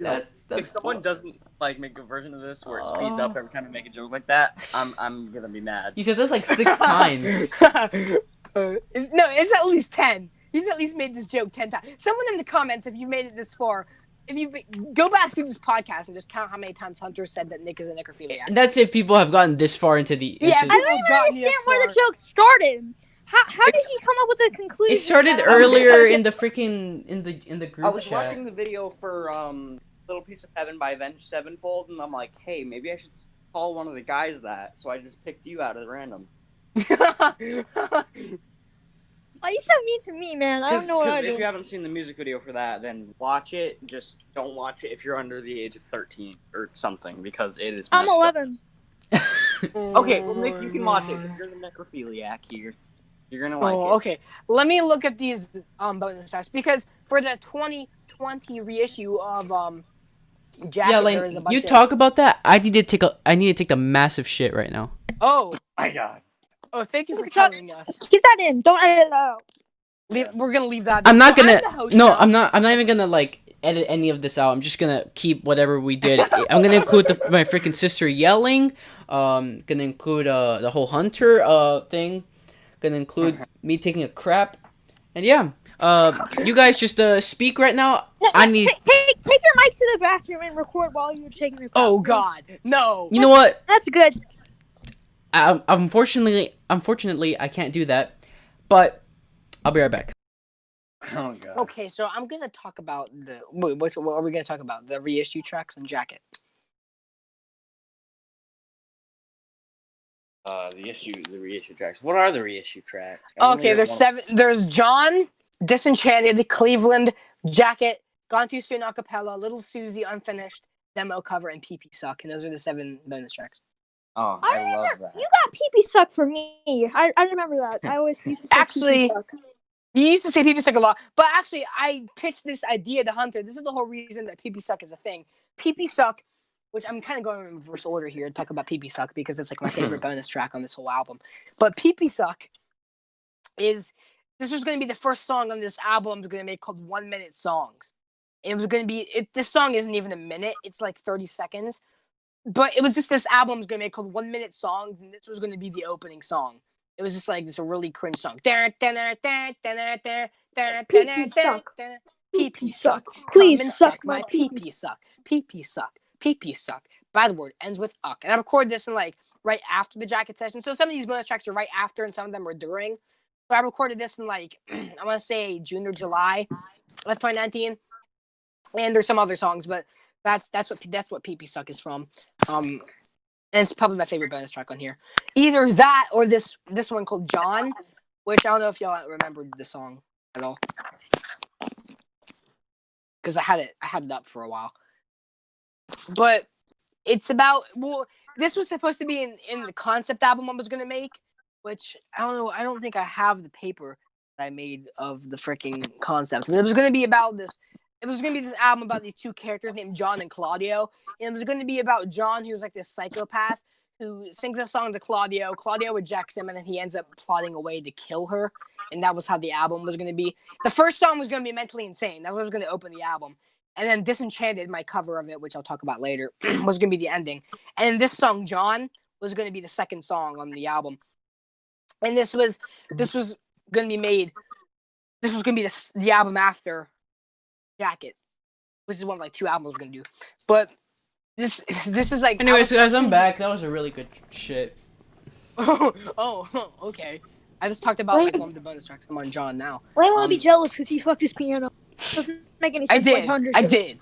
That's if that's someone doesn't like make a version of this where it speeds up every time I make a joke like that, I'm I'm gonna be mad. You said this like six times. Uh, [laughs] no, it's at least ten. He's at least made this joke ten times. Someone in the comments, if you made it this far, if you go back through this podcast and just count how many times Hunter said that Nick is a necrophiliac. And that's if people have gotten this far into the. Yeah, I don't even understand where the joke started. How, how did he come up with the conclusion? it started earlier in the freaking in the in the group. I was chat. watching the video for um Little Piece of Heaven by Avenged Sevenfold, and I'm like, hey, maybe I should call one of the guys that. So I just picked you out of the random. [laughs] [laughs] Why you so mean to me, man? I don't know what I do. if you haven't seen the music video for that, then watch it. Just don't watch it if you're under the age of 13 or something, because it is. I'm 11. [laughs] Okay, well, Nick, you can watch it. 'cause You're the necrophiliac here. You're gonna like Oh, it. okay. Let me look at these um bonus tracks because for the 2020 reissue of um Jacket, yeah, there is a Lane, bunch you of- talk about that. I need to take a. I need to take a massive shit right now. Oh, my god. Oh, thank you for Talk- telling us. Keep that in. Don't edit that out. Leave, we're gonna leave that. I'm not gonna. the host No, now. I'm not. I'm not even gonna like edit any of this out. I'm just gonna keep whatever we did. I'm gonna include the, my freaking sister yelling. Um, gonna include uh the whole hunter uh thing. Gonna include me taking a crap, and yeah. Uh, you guys just uh speak right now. No, I need. ta- take take your mic to the bathroom and record while you're taking your. Oh. God, no. You know what? That's good. I, unfortunately, unfortunately, I can't do that. But I'll be right back. Oh god. Okay, so I'm gonna talk about the. Wait, what's, what are we gonna talk about? The reissue tracks and Jacket. Uh, the issue, the reissue tracks. What are the reissue tracks? I Okay, there's one- seven. There's John, Disenchanted, Cleveland, Jacket, Gone Too Soon Acapella, Little Susie Unfinished, Demo Cover, and PP Suck. And those are the seven bonus tracks. Oh, I I love that. You got pee pee suck for me. I, I remember that. I always [laughs] used to say Actually- pee-pee suck. You used to say PP Suck a lot, but actually, I pitched this idea to Hunter. This is the whole reason that PP Suck is a thing. PP Suck, which I'm kind of going in reverse order here to talk about PP Suck because it's like my favorite [laughs] bonus track on this whole album. But PP Suck is this was going to be the first song on this album I was going to make called One Minute Songs. It was going to be it, this song isn't even a minute; it's like thirty seconds. But it was just this album was going to make called One Minute Songs, and this was going to be the opening song. It was just like this really cringe song. Pee pee suck. Please suck my pee pee suck. Pee pee suck. Pee pee suck. Bad word ends with uck. And I recorded this in like right after the jacket session. So some of these bonus tracks are right after and some of them are during. So I recorded this in like [clears throat] I want to say June or July of 2019. And there's some other songs, but that's that's what that's what pee pee suck is from. Um and it's probably my favorite bonus track on here. Either that or this this one called John, which I don't know if y'all remembered the song at all. Because I had it I had it up for a while. But it's about well, this was supposed to be in, in the concept album I was gonna make, which I don't know, I don't think I have the paper that I made of the freaking concept. But it was gonna be about this it was gonna be this album about these two characters named John and Claudio. And it was gonna be about John, who's like this psychopath who sings a song to Claudio. Claudio rejects him and then he ends up plotting a way to kill her. And that was how the album was gonna be. The first song was gonna be mentally insane. That was gonna open the album. And then Disenchanted, my cover of it, which I'll talk about later, [clears throat] was gonna be the ending. And this song, John, was gonna be the second song on the album. And this was this was gonna be made. This was gonna be the, the album after Jacket, which is one of like two albums we're gonna do. But this [laughs] this is like Anyways, album guys, I'm back. That was a really good shit. [laughs] oh, oh, okay. I just talked about like one of the bonus tracks. I'm on John now. Why won't be Um, jealous because he fucked his piano? Doesn't make any sense. I did. Like I did.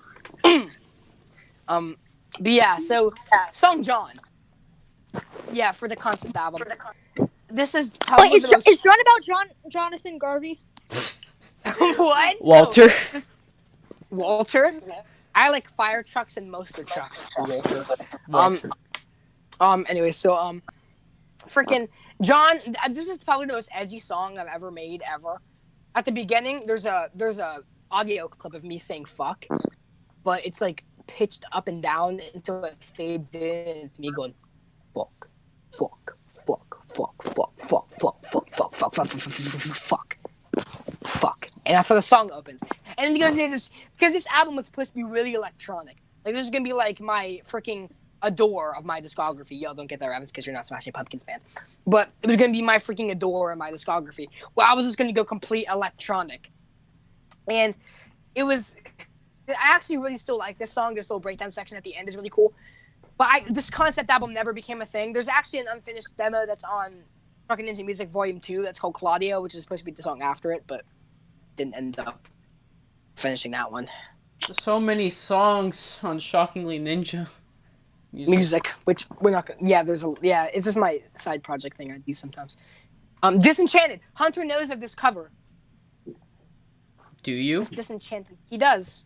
um, but yeah. So song John. Yeah, for the concept album. This is probably Wait, the is, most. is John about John Jonathan Garvey? [laughs] what? No, Walter. Walter. I like fire trucks and moster trucks. Walter. Um. Um. Anyway, so um, freaking John. This is probably the most edgy song I've ever made ever. At the beginning, there's a there's a audio clip of me saying "fuck," but it's like pitched up and down until it fades in. And it's me going fuck, "fuck, fuck, fuck, fuck, fuck, fuck, fuck, fuck, fuck, fuck, fuck, fuck, fuck, fuck," and that's how the song opens. And because this because this album was supposed to be really electronic, like this is gonna be like my freaking adore of my discography. Y'all don't get that reference because you're not Smashing Pumpkins fans. But it was gonna be my freaking adore of my discography. Well, I was just gonna go complete electronic, and it was. I actually really still like this song. This little breakdown section at the end is really cool. But I, this concept album never became a thing. There's actually an unfinished demo that's on Fucking Ninja Music Volume Two. That's called Claudio, which is supposed to be the song after it, but didn't end up finishing that one. So many songs on Shockingly Ninja. Music. music, which we're not gonna. Yeah, there's a. Yeah, it's just my side project thing I do sometimes. Um, Disenchanted. Hunter knows of this cover. Do you? It's Disenchanted. He does.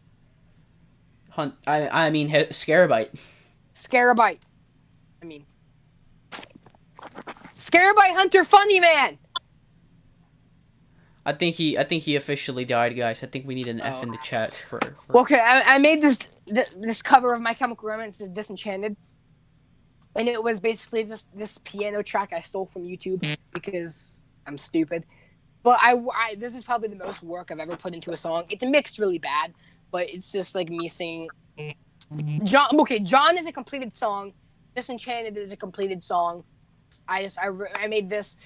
Hunt. I I mean, Scarabyte. Scarabyte. I mean, Scarabyte Hunter, funny man. I think he I think he officially died, guys. I think we need an F Oh. in the oh. chat for. for Well, okay, I, I made this th- this cover of My Chemical Romance is Disenchanted, and it was basically just this piano track I stole from YouTube because I'm stupid. But I, I this is probably the most work I've ever put into a song. It's mixed really bad, but it's just like me singing. John, okay, John is a completed song. Disenchanted is a completed song. I just I, I made this,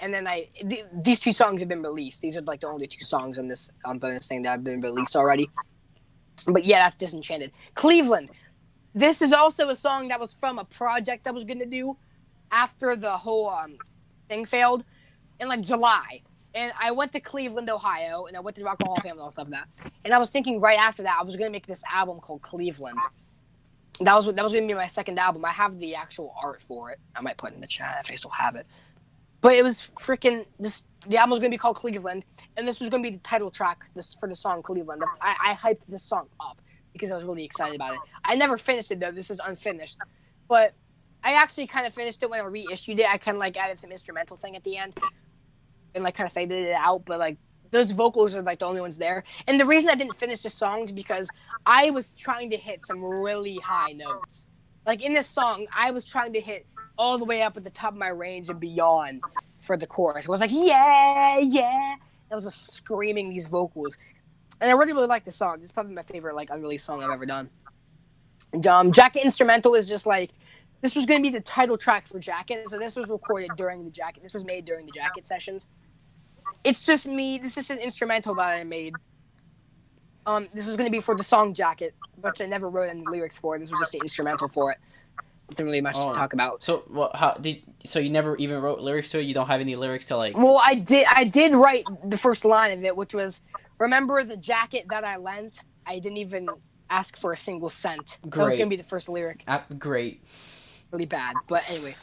and then I th- these two songs have been released. These are like the only two songs on this um, bonus thing that have been released already. But yeah, that's Disenchanted. Cleveland. This is also a song that was from a project I was gonna do after the whole um, thing failed in like July. And I went to Cleveland, Ohio, and I went to the Rock and Hall of Fame and all stuff like that. And I was thinking right after that I was gonna make this album called Cleveland. That was that was gonna be my second album. I have the actual art for it. I might put it in the chat if I still have it. But it was freaking this. The album was gonna be called Cleveland, and this was gonna be the title track this for the song Cleveland. I, I hyped this song up because I was really excited about it. I never finished it though. This is unfinished, but I actually kind of finished it when I reissued it. I kind of like added some instrumental thing at the end, and like kind of faded it out. But like those vocals are like the only ones there. And the reason I didn't finish this song is because I was trying to hit some really high notes. Like in this song, I was trying to hit all the way up at the top of my range and beyond for the chorus. It was like, yeah, yeah, I was just screaming these vocals, and I really really like the song. This is probably my favorite like unreleased song I've ever done. And, um, Jacket Instrumental is just like this was gonna be the title track for Jacket, so this was recorded during the Jacket. This was made during the Jacket sessions. It's just me. This is an instrumental that I made. Um, this was gonna be for the song Jacket, which I never wrote any lyrics for. This was just an instrumental for it. Nothing really much Oh. to talk about. So what? How did? So you never even wrote lyrics to it? You don't have any lyrics to like? Well, I did. I did write the first line of it, which was, "Remember the jacket that I lent? I didn't even ask for a single cent." That was gonna be the first lyric. Ah, great. Really bad, but anyway.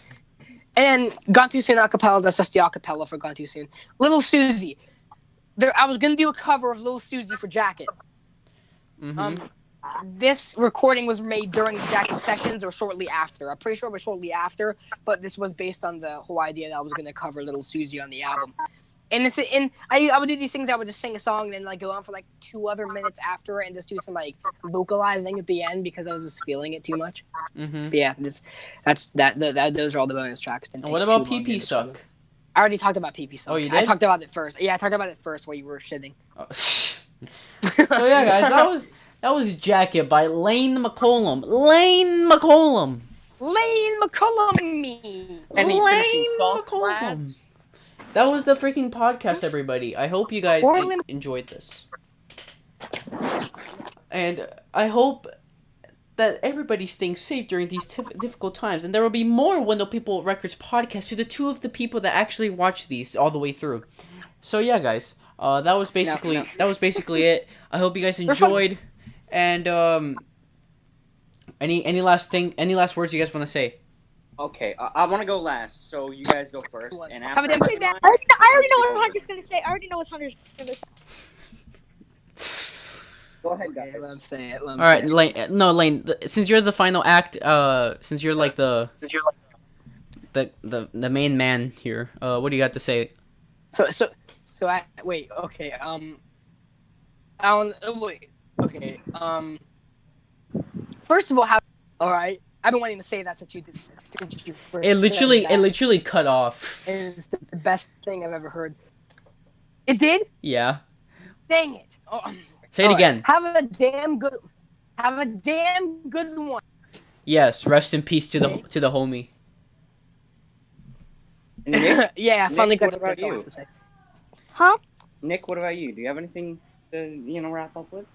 And Gone Too Soon acapella. That's just the acapella for Gone Too Soon. Little Susie. There, I was gonna do a cover of Little Susie for Jacket. Mm-hmm. Um, this recording was made during the Jacket sessions or shortly after. I'm pretty sure it was shortly after, but this was based on the whole idea that I was going to cover Little Susie on the album. And it's and I, I would do these things. I would just sing a song and then like go on for like two other minutes after it and just do some like vocalizing at the end because I was just feeling it too much. hmm But yeah, this, that's that, that, that. Those are all the bonus tracks. And what about too long to PP suck? I already talked about PP suck. Oh, you did. I talked about it first. Yeah, I talked about it first while you were shitting. Oh. [laughs] so yeah, guys, that was that was Jacket by Lane McCollum. Lane McCollum. Lane McCollum me. Any Lane McCollum. That was the freaking podcast, everybody. I hope you guys Orlin- en- enjoyed this. And I hope that everybody's staying safe during these tif- difficult times. And there will be more Window People Records podcasts to the two of the people that actually watch these all the way through. So yeah, guys, uh, that was basically no. that was basically it. I hope you guys enjoyed. And um, any any last thing, any last words you guys want to say? Okay, I, I want to go last, so you guys go first. And after a I damn say good I already, know, I already know what Hunter's gonna say. I already know what Hunter's gonna say. Go ahead, Okay, let him say it. Let him All right, say it. Lane. uh, No, Lane. th- Since you're the final act, uh, since you're like the since you're like the the the main man here, uh, what do you got to say? So so so I wait. Okay. Um. I don't. oh, Wait. Okay. Um. First of all, how? All right. I've been wanting to say that since you since you first. It said literally, that. it literally cut off. is the best thing I've ever heard. It did. Yeah. Dang it. Oh, Say it all right. again. Have a damn good. Have a damn good one. Yes. Rest in peace to the to the homie. Nick, [laughs] yeah, I finally Nick, got what to about that's you? to say. Huh? Nick, what about you? Do you have anything to you know wrap up with?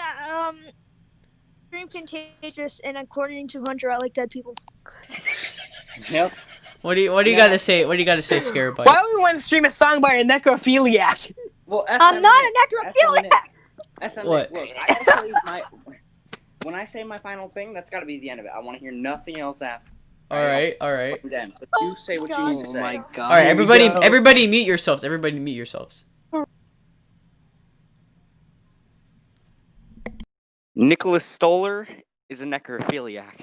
Yeah, um, Stream contagious, and according to Hunter, I like dead people. [laughs] Yep. What do you What do you Yeah. got to say? What do you got to say, Scarabyte? Why would we want to stream a song by a necrophiliac? Well, SM I'm not Nick, a necrophiliac. SM What? Look, I my, when I say my final thing, that's got to be the end of it. I want to hear nothing else after. All right. All right. Then, so you say what you need to say. Oh my god. All right. Everybody. go. Everybody, mute yourselves. Everybody, mute yourselves. Nicholas Stoller is a necrophiliac.